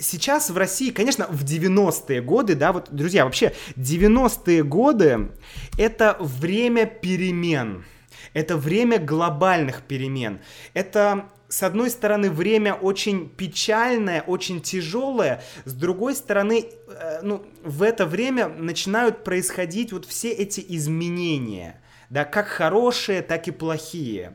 сейчас в России, конечно, в 90-е годы, да, вот, друзья, вообще 90-е годы это время перемен. Это время глобальных перемен. Это с одной стороны, время очень печальное, очень тяжелое, с другой стороны, э, ну, в это время начинают происходить вот все эти изменения да, как хорошие, так и плохие.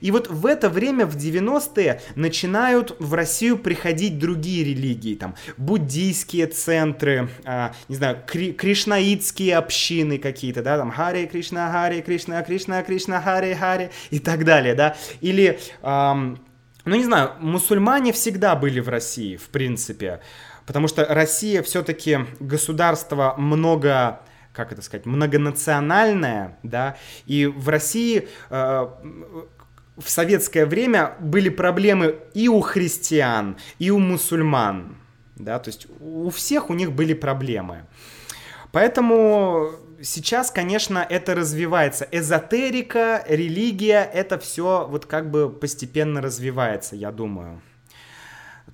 И вот в это время, в 90-е, начинают в Россию приходить другие религии, там, буддийские центры, а, не знаю, кри кришнаитские общины какие-то, да, там, Хари Кришна, Хари Кришна, Кришна, Кришна, Хари, Хари и так далее, да, или... Ам, ну, не знаю, мусульмане всегда были в России, в принципе, потому что Россия все-таки государство много как это сказать, многонациональная, да, и в России э, в советское время были проблемы и у христиан, и у мусульман, да, то есть у всех у них были проблемы. Поэтому сейчас, конечно, это развивается. Эзотерика, религия, это все вот как бы постепенно развивается, я думаю.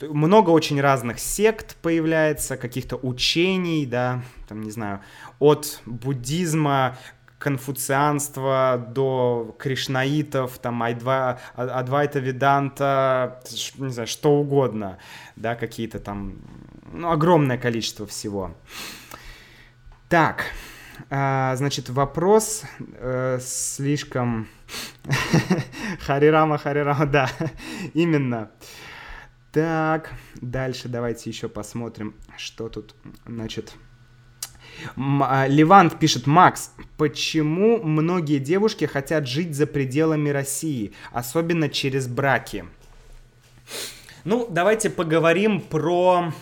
Много очень разных сект появляется, каких-то учений, да, там, не знаю, от буддизма конфуцианства до кришнаитов, там, Айдва, Адвайта Веданта, не знаю, что угодно, да, какие-то там, ну, огромное количество всего. Так, а, значит, вопрос э, слишком... Харирама, Харирама, да, именно. Так, дальше давайте еще посмотрим, что тут, значит... А, Левант пишет, Макс, почему многие девушки хотят жить за пределами России, особенно через браки? Ну, давайте поговорим про,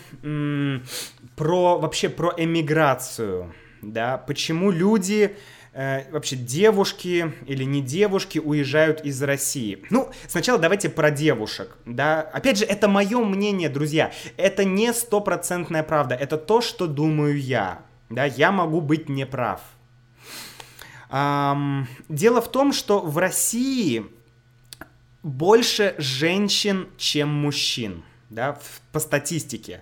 про вообще про эмиграцию, да, почему люди э, вообще девушки или не девушки уезжают из России. Ну, сначала давайте про девушек, да. Опять же, это мое мнение, друзья. Это не стопроцентная правда. Это то, что думаю я. Да, я могу быть неправ. Эм, дело в том, что в России больше женщин, чем мужчин, да, по статистике.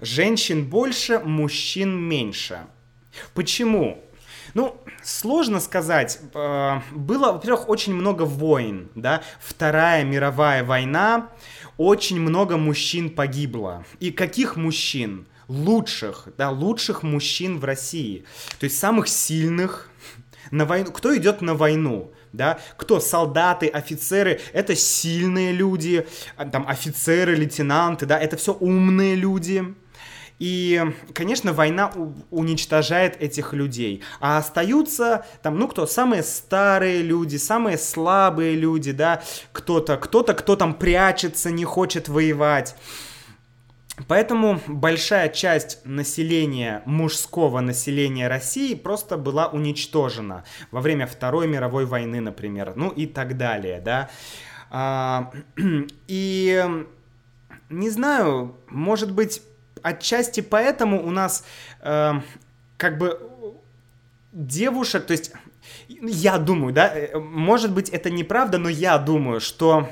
Женщин больше, мужчин меньше. Почему? Ну, сложно сказать. Э, было, во-первых, очень много войн, да. Вторая мировая война, очень много мужчин погибло. И каких мужчин? Лучших, да, лучших мужчин в России. То есть самых сильных на войну. Кто идет на войну? да, кто солдаты, офицеры, это сильные люди, а, там офицеры, лейтенанты, да, это все умные люди, и, конечно, война уничтожает этих людей. А остаются там, ну кто, самые старые люди, самые слабые люди, да, кто-то, кто-то, кто там прячется, не хочет воевать. Поэтому большая часть населения, мужского населения России просто была уничтожена во время Второй мировой войны, например, ну и так далее, да. А, и не знаю, может быть, отчасти поэтому у нас э, как бы девушек, то есть я думаю, да, э, может быть это неправда, но я думаю, что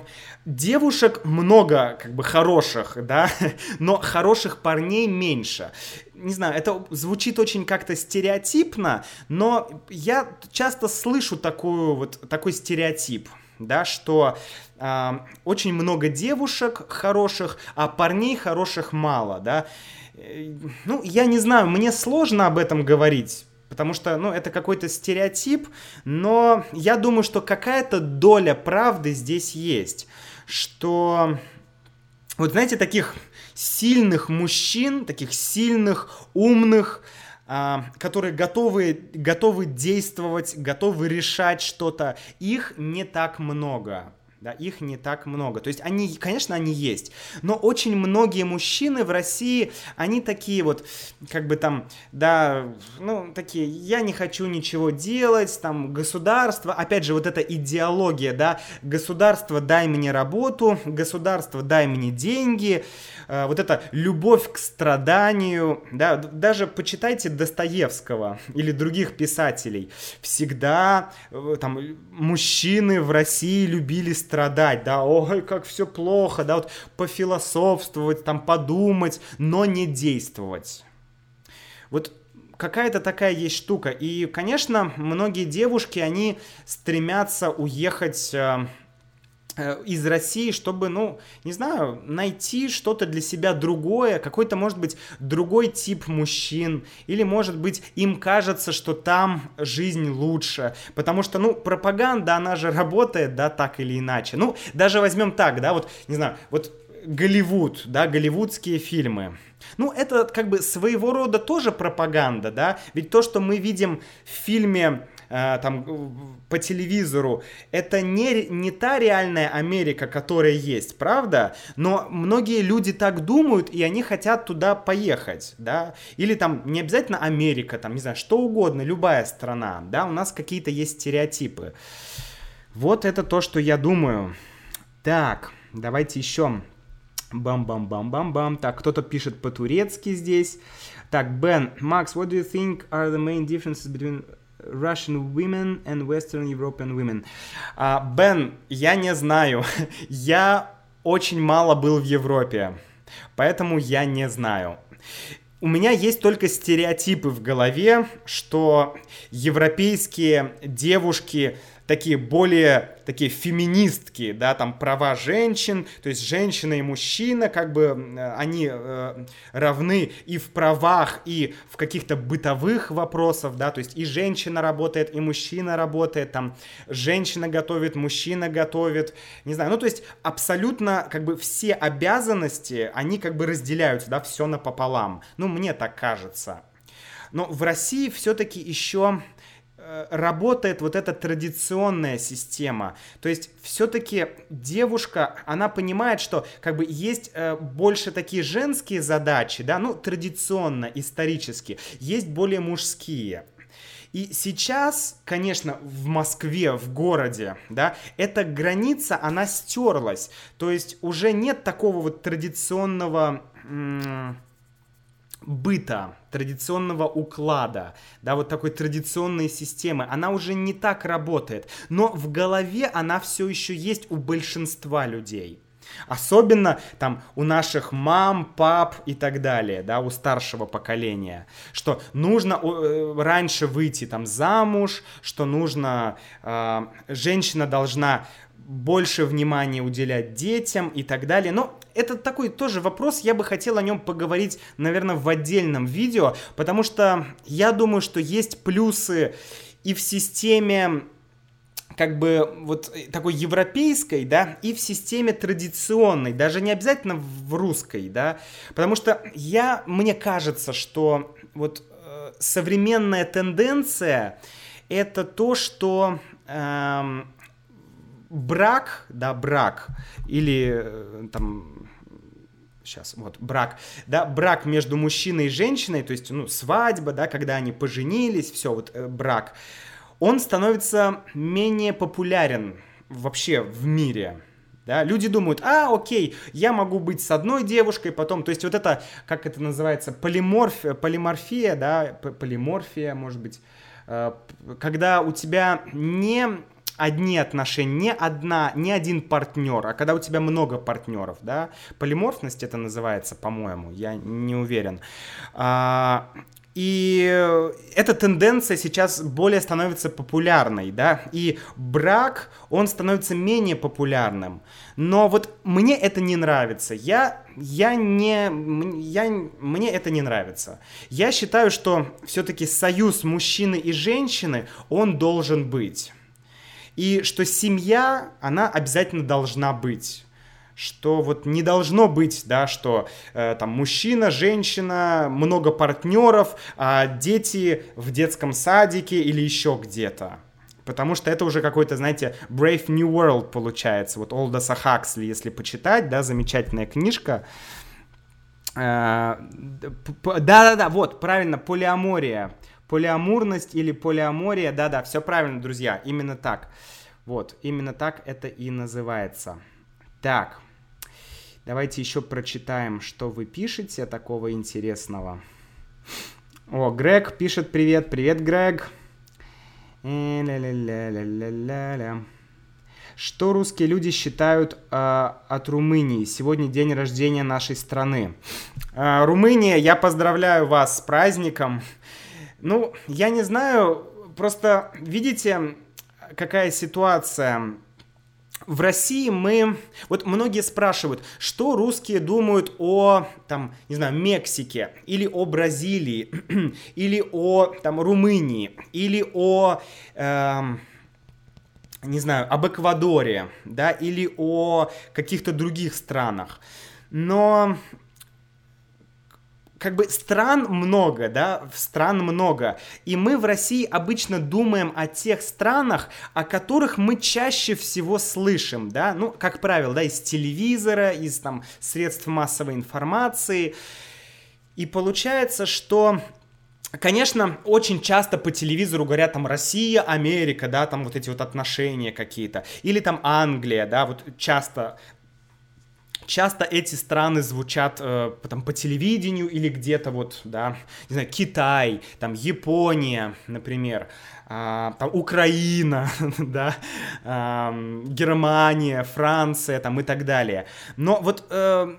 девушек много как бы хороших, да, но хороших парней меньше. Не знаю, это звучит очень как-то стереотипно, но я часто слышу такую вот такой стереотип да, что э, очень много девушек хороших, а парней хороших мало, да. Ну, я не знаю, мне сложно об этом говорить, потому что, ну, это какой-то стереотип, но я думаю, что какая-то доля правды здесь есть, что, вот знаете, таких сильных мужчин, таких сильных, умных, а, которые готовы, готовы действовать, готовы решать что-то, их не так много. Да, их не так много. То есть они, конечно, они есть, но очень многие мужчины в России, они такие вот, как бы там, да, ну, такие, я не хочу ничего делать, там, государство, опять же, вот эта идеология, да, государство, дай мне работу, государство, дай мне деньги, Э, вот эта любовь к страданию, да, даже почитайте Достоевского или других писателей. Всегда э, там мужчины в России любили страдать, да, ой, как все плохо, да, вот пофилософствовать, там подумать, но не действовать. Вот какая-то такая есть штука. И, конечно, многие девушки, они стремятся уехать Э, из России, чтобы, ну, не знаю, найти что-то для себя другое, какой-то, может быть, другой тип мужчин, или, может быть, им кажется, что там жизнь лучше, потому что, ну, пропаганда, она же работает, да, так или иначе. Ну, даже возьмем так, да, вот, не знаю, вот Голливуд, да, голливудские фильмы. Ну, это как бы своего рода тоже пропаганда, да, ведь то, что мы видим в фильме Э, там по телевизору, это не, не та реальная Америка, которая есть, правда? Но многие люди так думают, и они хотят туда поехать, да? Или там не обязательно Америка, там, не знаю, что угодно, любая страна, да? У нас какие-то есть стереотипы. Вот это то, что я думаю. Так, давайте еще. Бам-бам-бам-бам-бам. Так, кто-то пишет по-турецки здесь. Так, Бен, Макс, what do you think are the main differences between Russian women and Western European women. А, Бен, я не знаю. я очень мало был в Европе, поэтому я не знаю. У меня есть только стереотипы в голове, что европейские девушки такие более такие феминистки, да, там права женщин, то есть женщина и мужчина, как бы они э, равны и в правах, и в каких-то бытовых вопросах, да, то есть и женщина работает, и мужчина работает, там женщина готовит, мужчина готовит, не знаю, ну то есть абсолютно как бы все обязанности, они как бы разделяются, да, все напополам, ну мне так кажется. Но в России все-таки еще работает вот эта традиционная система. То есть все-таки девушка, она понимает, что как бы есть э, больше такие женские задачи, да, ну традиционно, исторически, есть более мужские. И сейчас, конечно, в Москве, в городе, да, эта граница, она стерлась. То есть уже нет такого вот традиционного быта, традиционного уклада, да, вот такой традиционной системы, она уже не так работает, но в голове она все еще есть у большинства людей. Особенно там у наших мам, пап и так далее, да, у старшего поколения, что нужно э, раньше выйти там замуж, что нужно, э, женщина должна больше внимания уделять детям и так далее. Но это такой тоже вопрос, я бы хотел о нем поговорить, наверное, в отдельном видео, потому что я думаю, что есть плюсы и в системе как бы вот такой европейской, да, и в системе традиционной, даже не обязательно в русской, да, потому что я, мне кажется, что вот э, современная тенденция это то, что э, брак, да, брак, или э, там сейчас, вот, брак, да, брак между мужчиной и женщиной, то есть, ну, свадьба, да, когда они поженились, все, вот, э, брак, он становится менее популярен вообще в мире, да, люди думают, а, окей, я могу быть с одной девушкой, потом, то есть вот это, как это называется, полиморфия, полиморфия, да, полиморфия, может быть, э, когда у тебя не одни отношения, не одна, не один партнер, а когда у тебя много партнеров, да, полиморфность это называется, по-моему, я не уверен. А, и эта тенденция сейчас более становится популярной, да, и брак, он становится менее популярным. Но вот мне это не нравится. Я, я не, я, мне это не нравится. Я считаю, что все-таки союз мужчины и женщины, он должен быть и что семья, она обязательно должна быть что вот не должно быть, да, что э, там мужчина, женщина, много партнеров, а дети в детском садике или еще где-то. Потому что это уже какой-то, знаете, Brave New World получается. Вот Олдоса Хаксли, если почитать, да, замечательная книжка. Э, да-да-да, вот, правильно, полиамория полиамурность или полиамория, да-да, все правильно, друзья, именно так. Вот, именно так это и называется. Так, давайте еще прочитаем, что вы пишете такого интересного. О, Грег пишет привет, привет, Грег. Что русские люди считают э, от Румынии? Сегодня день рождения нашей страны. Э, Румыния, я поздравляю вас с праздником. Ну, я не знаю, просто видите, какая ситуация. В России мы... Вот многие спрашивают, что русские думают о, там, не знаю, Мексике, или о Бразилии, или о, там, Румынии, или о... Эм, не знаю, об Эквадоре, да, или о каких-то других странах. Но как бы стран много, да, стран много. И мы в России обычно думаем о тех странах, о которых мы чаще всего слышим, да, ну, как правило, да, из телевизора, из там средств массовой информации. И получается, что Конечно, очень часто по телевизору говорят там Россия, Америка, да, там вот эти вот отношения какие-то. Или там Англия, да, вот часто часто эти страны звучат э, там, по телевидению или где-то вот, да, не знаю, Китай, там, Япония, например, э, там, Украина, да, э, Германия, Франция, там, и так далее. Но вот э,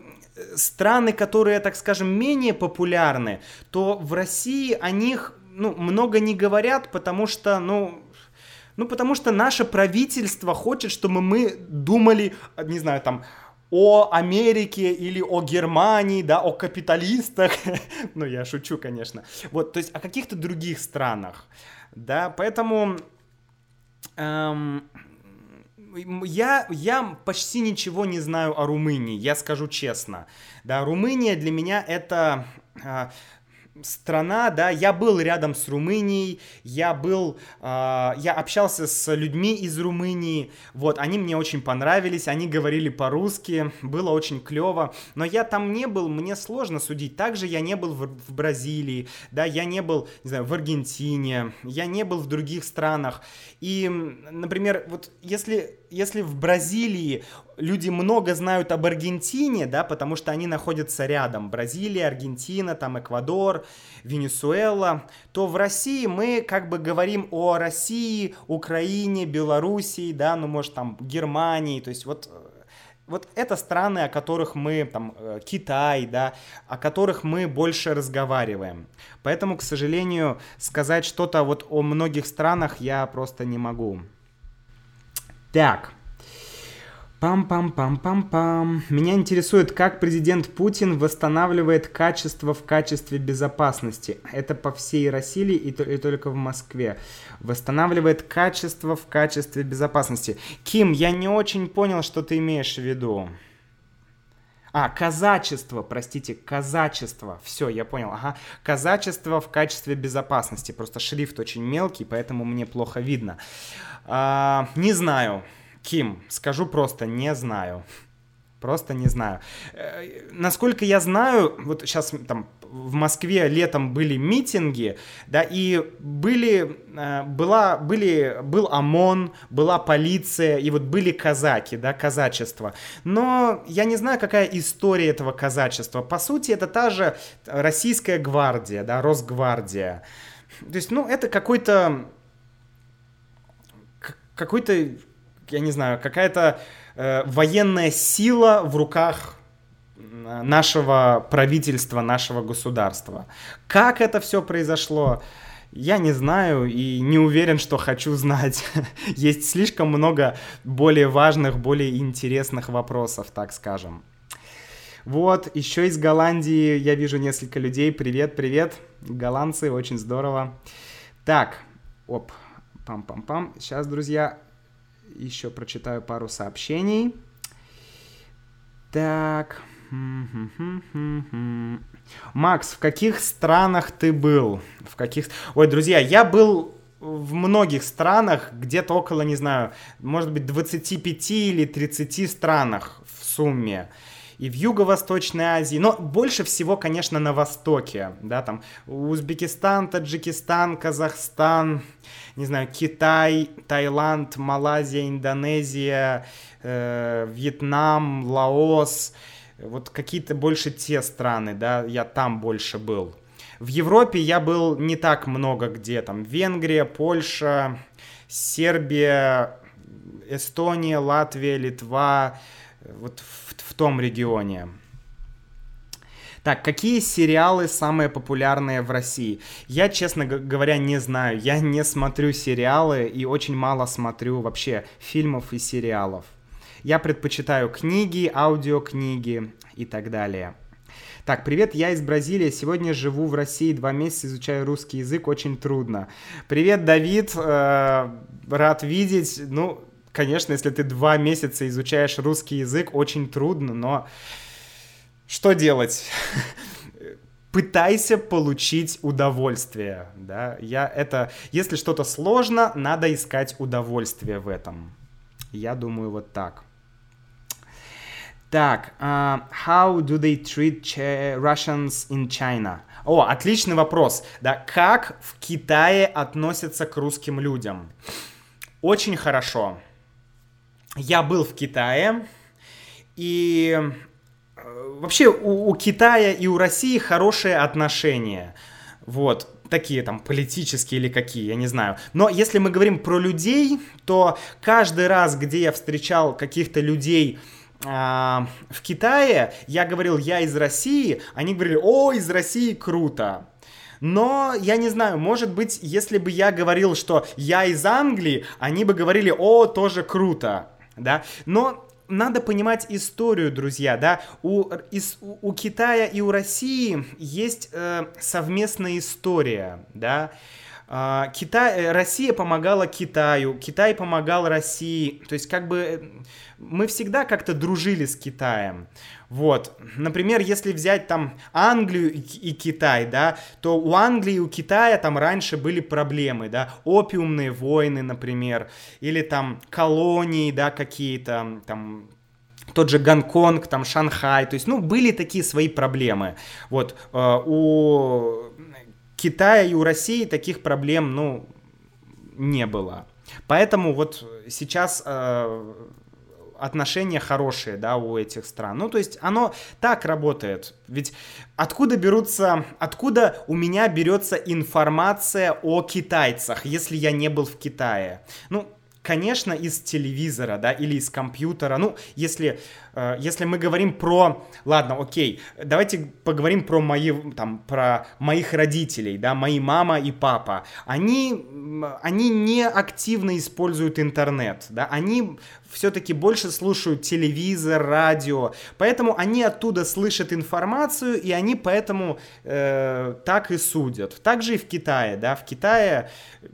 страны, которые, так скажем, менее популярны, то в России о них, ну, много не говорят, потому что, ну, ну, потому что наше правительство хочет, чтобы мы думали, не знаю, там, о Америке или о Германии, да, о капиталистах, ну, я шучу, конечно, вот, то есть о каких-то других странах, да, поэтому эм, я, я почти ничего не знаю о Румынии, я скажу честно, да, Румыния для меня это... Э, страна, да, я был рядом с Румынией, я был, э, я общался с людьми из Румынии, вот, они мне очень понравились, они говорили по-русски, было очень клево, но я там не был, мне сложно судить, также я не был в, в Бразилии, да, я не был, не знаю, в Аргентине, я не был в других странах, и, например, вот если, если в Бразилии люди много знают об Аргентине, да, потому что они находятся рядом. Бразилия, Аргентина, там Эквадор, Венесуэла. То в России мы как бы говорим о России, Украине, Белоруссии, да, ну, может, там, Германии. То есть вот вот это страны, о которых мы, там, э, Китай, да, о которых мы больше разговариваем. Поэтому, к сожалению, сказать что-то вот о многих странах я просто не могу. Так, Пам-пам-пам-пам-пам. Меня интересует, как президент Путин восстанавливает качество в качестве безопасности. Это по всей России и, и только в Москве. Восстанавливает качество в качестве безопасности. Ким, я не очень понял, что ты имеешь в виду. А, казачество, простите, казачество. Все, я понял. Ага, казачество в качестве безопасности. Просто шрифт очень мелкий, поэтому мне плохо видно. А, не знаю. Ким, скажу просто, не знаю. Просто не знаю. Э, насколько я знаю, вот сейчас там в Москве летом были митинги, да, и были, э, была, были, был ОМОН, была полиция, и вот были казаки, да, казачество. Но я не знаю, какая история этого казачества. По сути, это та же российская гвардия, да, Росгвардия. То есть, ну, это какой-то какой-то я не знаю, какая-то э, военная сила в руках нашего правительства, нашего государства. Как это все произошло? Я не знаю и не уверен, что хочу знать. Есть слишком много более важных, более интересных вопросов, так скажем. Вот, еще из Голландии я вижу несколько людей. Привет, привет. Голландцы, очень здорово. Так, оп, пам-пам-пам. Сейчас, друзья, еще прочитаю пару сообщений. Так. Макс, в каких странах ты был? В каких... Ой, друзья, я был в многих странах, где-то около, не знаю, может быть, 25 или 30 странах в сумме. И в Юго-Восточной Азии, но больше всего, конечно, на Востоке, да, там Узбекистан, Таджикистан, Казахстан, не знаю, Китай, Таиланд, Малайзия, Индонезия, э, Вьетнам, Лаос, вот какие-то больше те страны, да, я там больше был. В Европе я был не так много где, там Венгрия, Польша, Сербия, Эстония, Латвия, Литва, вот в, в том регионе. Так, какие сериалы самые популярные в России? Я, честно говоря, не знаю. Я не смотрю сериалы и очень мало смотрю вообще фильмов и сериалов. Я предпочитаю книги, аудиокниги и так далее. Так, привет, я из Бразилии, сегодня живу в России два месяца, изучаю русский язык, очень трудно. Привет, Давид, э, рад видеть. Ну, конечно, если ты два месяца изучаешь русский язык, очень трудно, но что делать? Пытайся получить удовольствие, да, я это, если что-то сложно, надо искать удовольствие в этом. Я думаю вот так. Так, uh, how do they treat Russians in China? О, отличный вопрос. Да, как в Китае относятся к русским людям? Очень хорошо. Я был в Китае, и вообще у, у Китая и у России хорошие отношения. Вот, такие там политические или какие, я не знаю. Но если мы говорим про людей, то каждый раз, где я встречал каких-то людей в Китае, я говорил, я из России, они говорили, о, из России круто. Но я не знаю, может быть, если бы я говорил, что я из Англии, они бы говорили, о, тоже круто, да. Но надо понимать историю, друзья, да, у, из, у, у Китая и у России есть э, совместная история, да, А, Китай, э, Россия помогала Китаю, Китай помогал России. То есть как бы э, мы всегда как-то дружили с Китаем. Вот, например, если взять там Англию и, и Китай, да, то у Англии и у Китая там раньше были проблемы, да, опиумные войны, например, или там колонии, да, какие-то, там тот же Гонконг, там Шанхай, то есть, ну, были такие свои проблемы. Вот, э, у Китая и у России таких проблем, ну, не было. Поэтому вот сейчас э, отношения хорошие, да, у этих стран. Ну, то есть оно так работает. Ведь откуда берутся, откуда у меня берется информация о китайцах, если я не был в Китае? Ну, конечно, из телевизора, да, или из компьютера. Ну, если, если мы говорим про... Ладно, окей, давайте поговорим про мои, там, про моих родителей, да, мои мама и папа. Они, они не активно используют интернет, да, они все-таки больше слушают телевизор, радио, поэтому они оттуда слышат информацию, и они поэтому э, так и судят. Также и в Китае, да, в Китае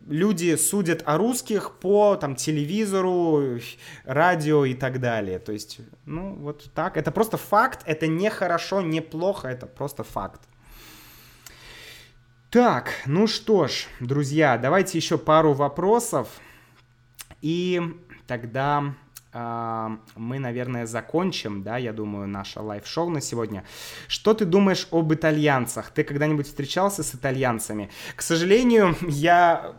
люди судят о русских по там телевизору, радио и так далее. То есть, ну, вот так. Это просто факт, это не хорошо, не плохо, это просто факт. Так, ну что ж, друзья, давайте еще пару вопросов. И тогда мы, наверное, закончим, да, я думаю, наше live-шоу на сегодня. Что ты думаешь об итальянцах? Ты когда-нибудь встречался с итальянцами? К сожалению, я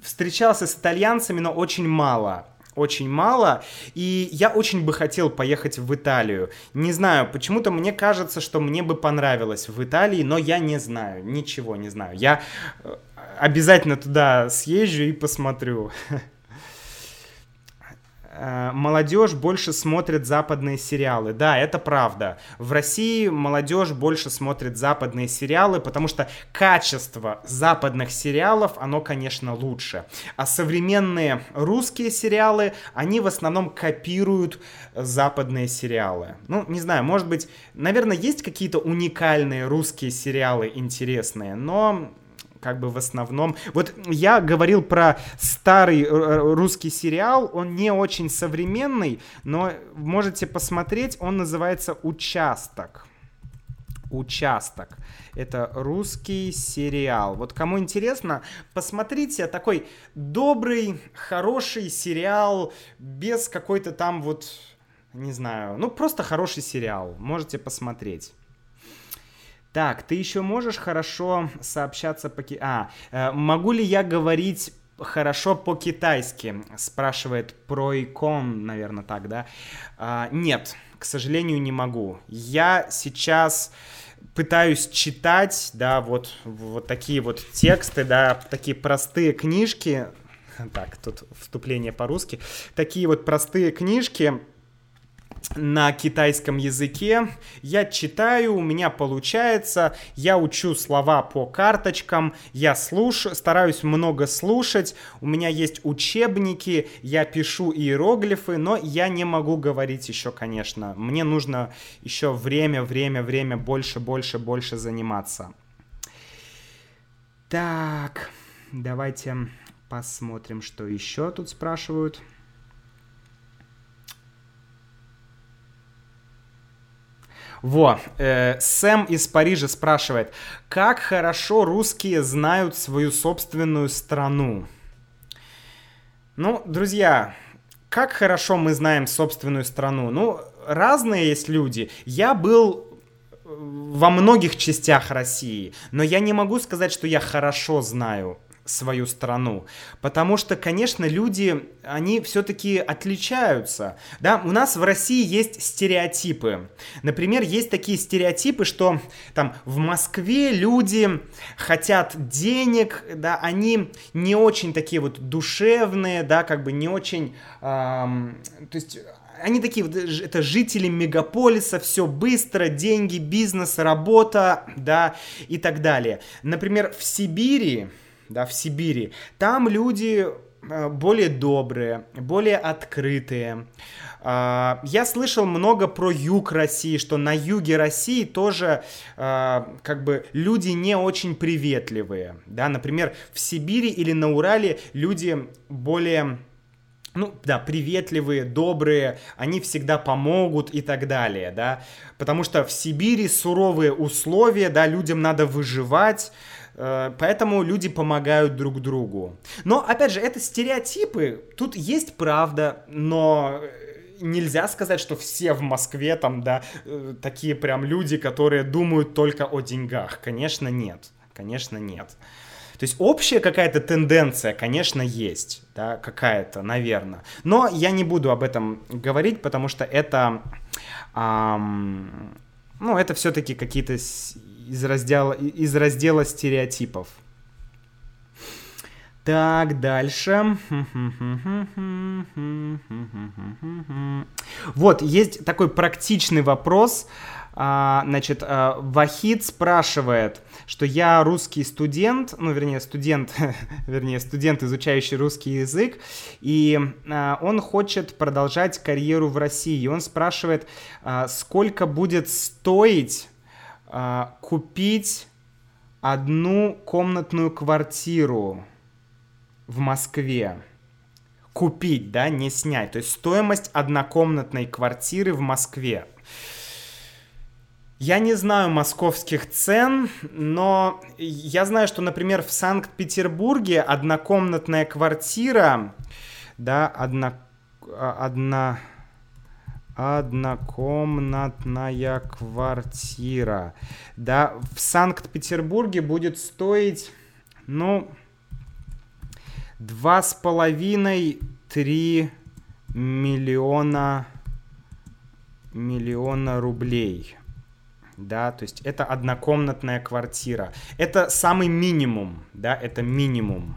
встречался с итальянцами, но очень мало очень мало, и я очень бы хотел поехать в Италию. Не знаю, почему-то мне кажется, что мне бы понравилось в Италии, но я не знаю, ничего не знаю. Я э, обязательно туда съезжу и посмотрю. Э, молодежь больше смотрит западные сериалы. Да, это правда. В России молодежь больше смотрит западные сериалы, потому что качество западных сериалов, оно, конечно, лучше. А современные русские сериалы, они в основном копируют западные сериалы. Ну, не знаю, может быть, наверное, есть какие-то уникальные русские сериалы интересные, но как бы в основном... Вот я говорил про старый э, э, русский сериал, он не очень современный, но можете посмотреть, он называется «Участок». «Участок». Это русский сериал. Вот кому интересно, посмотрите, такой добрый, хороший сериал, без какой-то там вот, не знаю, ну просто хороший сериал. Можете посмотреть. Так, ты еще можешь хорошо сообщаться по... А, э, могу ли я говорить хорошо по-китайски? Спрашивает Пройкон, наверное, так, да? А, нет, к сожалению, не могу. Я сейчас пытаюсь читать, да, вот, вот такие вот тексты, да, такие простые книжки. Так, тут вступление по-русски. Такие вот простые книжки, на китайском языке. Я читаю, у меня получается, я учу слова по карточкам, я слушаю, стараюсь много слушать, у меня есть учебники, я пишу иероглифы, но я не могу говорить еще, конечно. Мне нужно еще время, время, время, больше, больше, больше заниматься. Так, давайте посмотрим, что еще тут спрашивают. Во, э, Сэм из Парижа спрашивает, как хорошо русские знают свою собственную страну? Ну, друзья, как хорошо мы знаем собственную страну? Ну, разные есть люди. Я был во многих частях России, но я не могу сказать, что я хорошо знаю свою страну. Потому что, конечно, люди, они все-таки отличаются. Да, у нас в России есть стереотипы. Например, есть такие стереотипы, что там в Москве люди хотят денег, да, они не очень такие вот душевные, да, как бы не очень, эм, то есть они такие, это жители мегаполиса, все быстро, деньги, бизнес, работа, да, и так далее. Например, в Сибири, да, в Сибири. Там люди э, более добрые, более открытые. А, я слышал много про юг России, что на юге России тоже а, как бы люди не очень приветливые. Да? Например, в Сибири или на Урале люди более ну, да, приветливые, добрые, они всегда помогут и так далее, да, потому что в Сибири суровые условия, да, людям надо выживать, поэтому люди помогают друг другу. Но, опять же, это стереотипы, тут есть правда, но нельзя сказать, что все в Москве там, да, э, такие прям люди, которые думают только о деньгах. Конечно, нет. Конечно, нет. То есть общая какая-то тенденция, конечно, есть, да, какая-то, наверное. Но я не буду об этом говорить, потому что это, эм, ну, это все-таки какие-то из раздела, из раздела стереотипов. Так, дальше. Вот, есть такой практичный вопрос. А, значит, а, Вахид спрашивает, что я русский студент, ну, вернее, студент, вернее, студент, изучающий русский язык, и а, он хочет продолжать карьеру в России. Он спрашивает, сколько будет стоить купить одну комнатную квартиру в Москве купить, да, не снять. То есть стоимость однокомнатной квартиры в Москве. Я не знаю московских цен, но я знаю, что, например, в Санкт-Петербурге однокомнатная квартира, да, одна, одна, однокомнатная квартира, да, в Санкт-Петербурге будет стоить, ну, два с половиной три миллиона миллиона рублей да, то есть это однокомнатная квартира. Это самый минимум, да, это минимум.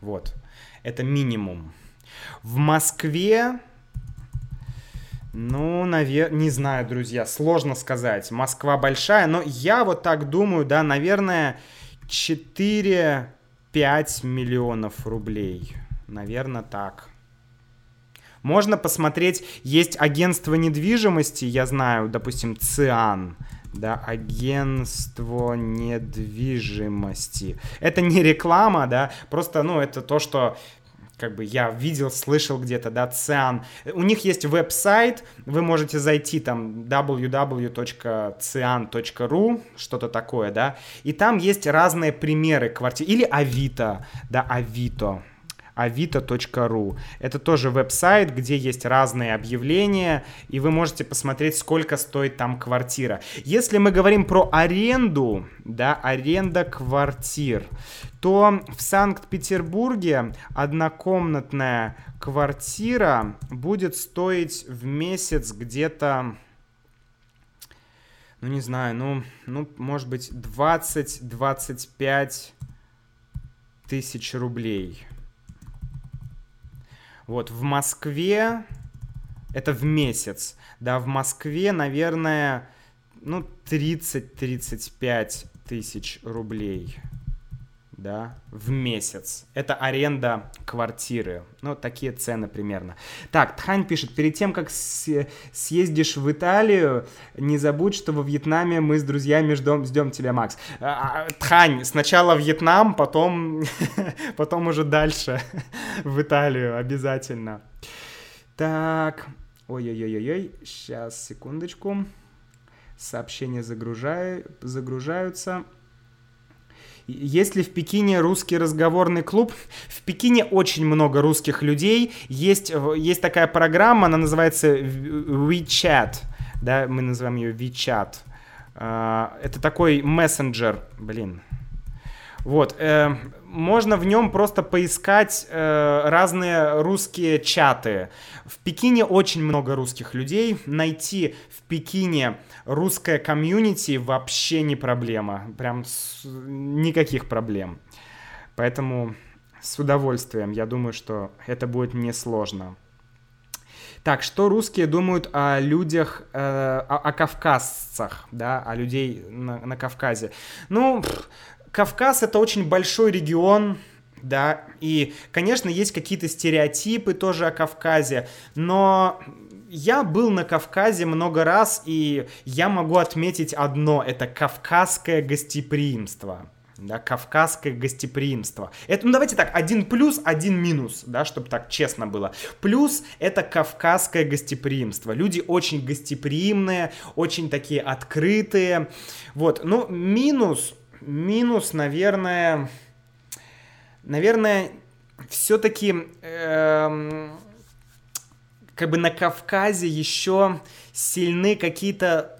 Вот, это минимум. В Москве, ну, наверное, не знаю, друзья, сложно сказать. Москва большая, но я вот так думаю, да, наверное, 4-5 миллионов рублей. Наверное, так. Можно посмотреть, есть агентство недвижимости, я знаю, допустим, ЦИАН, да, агентство недвижимости. Это не реклама, да, просто, ну, это то, что как бы я видел, слышал где-то, да, ЦИАН. У них есть веб-сайт, вы можете зайти там www.cian.ru, что-то такое, да, и там есть разные примеры квартир, или Авито, да, Авито, avito.ru. Это тоже веб-сайт, где есть разные объявления, и вы можете посмотреть, сколько стоит там квартира. Если мы говорим про аренду, да, аренда квартир, то в Санкт-Петербурге однокомнатная квартира будет стоить в месяц где-то ну не знаю, ну, ну может быть 20-25 тысяч рублей. Вот, в Москве это в месяц. Да, в Москве, наверное, ну, 30-35 тысяч рублей да, в месяц. Это аренда квартиры. Ну, такие цены примерно. Так, Тхань пишет, перед тем, как съездишь в Италию, не забудь, что во Вьетнаме мы с друзьями ждем, ждем тебя, Макс. А, а, Тхань, сначала Вьетнам, потом, потом уже дальше в Италию обязательно. Так, ой-ой-ой-ой, сейчас, секундочку. Сообщения загружаю, загружаются. Есть ли в Пекине русский разговорный клуб? В Пекине очень много русских людей. Есть, есть такая программа, она называется WeChat. Да, мы называем ее WeChat. А, это такой мессенджер, блин, вот, э, можно в нем просто поискать э, разные русские чаты. В Пекине очень много русских людей. Найти в Пекине русское комьюнити вообще не проблема. Прям с... никаких проблем. Поэтому с удовольствием. Я думаю, что это будет несложно. Так, что русские думают о людях, э, о, о кавказцах, да, о людей на, на Кавказе? Ну, Кавказ это очень большой регион, да, и, конечно, есть какие-то стереотипы тоже о Кавказе, но я был на Кавказе много раз, и я могу отметить одно, это кавказское гостеприимство да, кавказское гостеприимство. Это, ну давайте так, один плюс, один минус, да, чтобы так честно было. Плюс это кавказское гостеприимство. Люди очень гостеприимные, очень такие открытые. Вот, ну минус, минус, наверное, наверное, все-таки эм, как бы на Кавказе еще сильны какие-то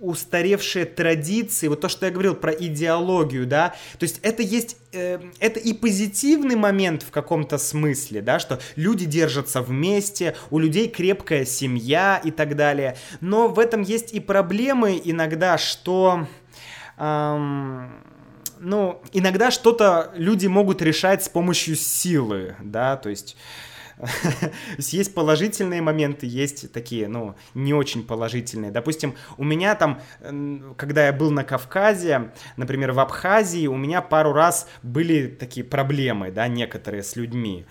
устаревшие традиции, вот то, что я говорил про идеологию, да, то есть это есть, э, это и позитивный момент в каком-то смысле, да, что люди держатся вместе, у людей крепкая семья и так далее, но в этом есть и проблемы иногда, что... Эм, ну, иногда что-то люди могут решать с помощью силы, да, то есть... есть положительные моменты, есть такие, ну, не очень положительные. Допустим, у меня там, когда я был на Кавказе, например, в Абхазии, у меня пару раз были такие проблемы, да, некоторые с людьми.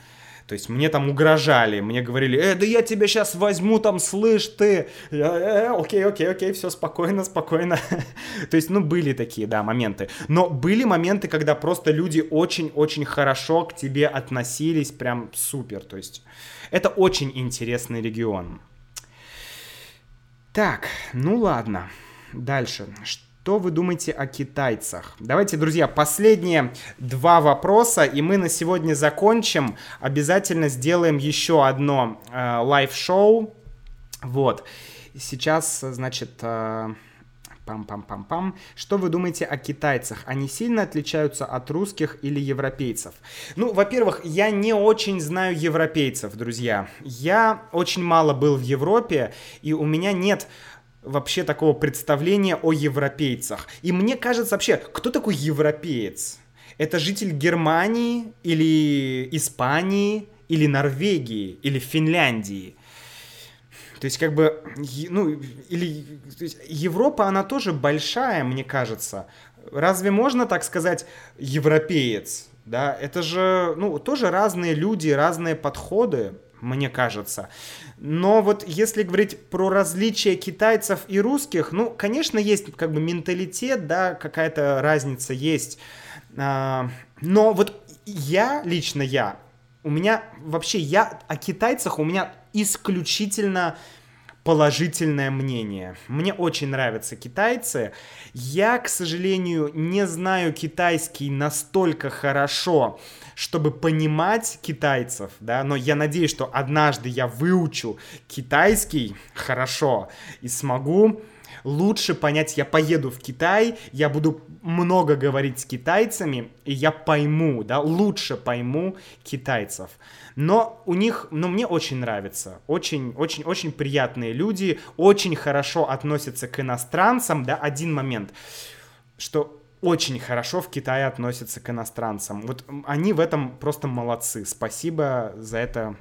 То есть мне там угрожали, мне говорили, э, да я тебя сейчас возьму, там, слышь, ты, э, э, окей, окей, окей, все, спокойно, спокойно. То есть, ну, были такие, да, моменты. Но были моменты, когда просто люди очень-очень хорошо к тебе относились, прям супер. То есть, это очень интересный регион. Так, ну ладно. Дальше. Что вы думаете о китайцах? Давайте, друзья, последние два вопроса, и мы на сегодня закончим. Обязательно сделаем еще одно э, live-шоу. Вот. Сейчас, значит... Э, Пам-пам-пам-пам. Что вы думаете о китайцах? Они сильно отличаются от русских или европейцев? Ну, во-первых, я не очень знаю европейцев, друзья. Я очень мало был в Европе, и у меня нет вообще такого представления о европейцах. И мне кажется вообще, кто такой европеец? Это житель Германии или Испании или Норвегии или Финляндии? То есть, как бы, ну, или есть, Европа, она тоже большая, мне кажется. Разве можно так сказать европеец? Да, это же, ну, тоже разные люди, разные подходы мне кажется. Но вот если говорить про различия китайцев и русских, ну, конечно, есть как бы менталитет, да, какая-то разница есть. А, но вот я, лично я, у меня вообще, я о китайцах у меня исключительно положительное мнение. Мне очень нравятся китайцы. Я, к сожалению, не знаю китайский настолько хорошо, чтобы понимать китайцев, да, но я надеюсь, что однажды я выучу китайский хорошо и смогу лучше понять, я поеду в Китай, я буду много говорить с китайцами, и я пойму, да, лучше пойму китайцев. Но у них, ну, мне очень нравится, очень, очень, очень приятные люди, очень хорошо относятся к иностранцам, да, один момент, что очень хорошо в Китае относятся к иностранцам. Вот они в этом просто молодцы. Спасибо за это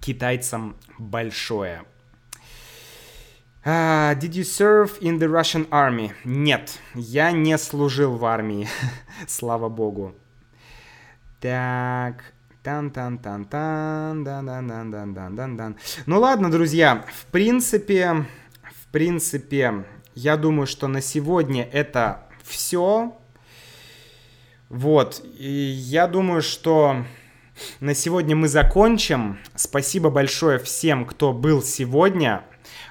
китайцам большое. Uh, did you serve in the Russian army? Нет, я не служил в армии, слава богу. Так, тан тан тан тан дан дан дан дан дан дан дан Ну ладно, друзья, в принципе, в принципе, я думаю, что на сегодня это все. Вот, и я думаю, что на сегодня мы закончим. Спасибо большое всем, кто был сегодня.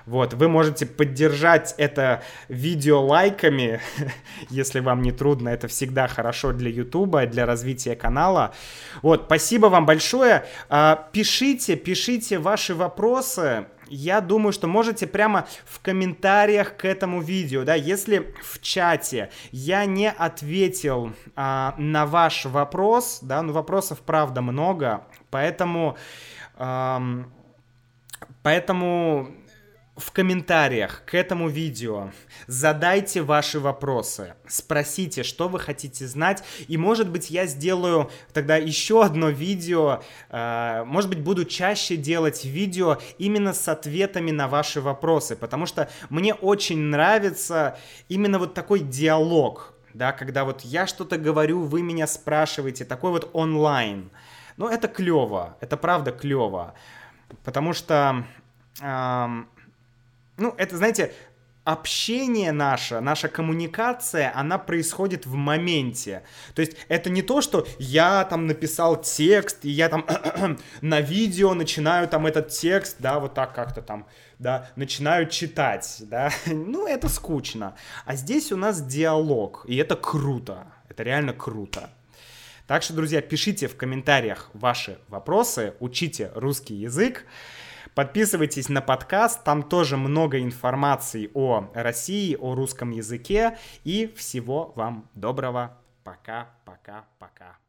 Вот, вы можете поддержать это видео лайками, если вам не трудно, это всегда хорошо для Ютуба, для развития канала. Вот, спасибо вам большое. А, пишите, пишите ваши вопросы, я думаю, что можете прямо в комментариях к этому видео, да, если в чате я не ответил а, на ваш вопрос, да, ну вопросов правда много, поэтому, а, поэтому в комментариях к этому видео задайте ваши вопросы, спросите, что вы хотите знать, и, может быть, я сделаю тогда еще одно видео, э, может быть, буду чаще делать видео именно с ответами на ваши вопросы, потому что мне очень нравится именно вот такой диалог, да, когда вот я что-то говорю, вы меня спрашиваете, такой вот онлайн. Ну, это клево, это правда клево, потому что, эм, ну, это, знаете, общение наше, наша коммуникация, она происходит в моменте. То есть это не то, что я там написал текст, и я там на видео начинаю там этот текст, да, вот так как-то там, да, начинаю читать, да. Ну, это скучно. А здесь у нас диалог, и это круто. Это реально круто. Так что, друзья, пишите в комментариях ваши вопросы, учите русский язык. Подписывайтесь на подкаст, там тоже много информации о России, о русском языке. И всего вам доброго. Пока, пока, пока.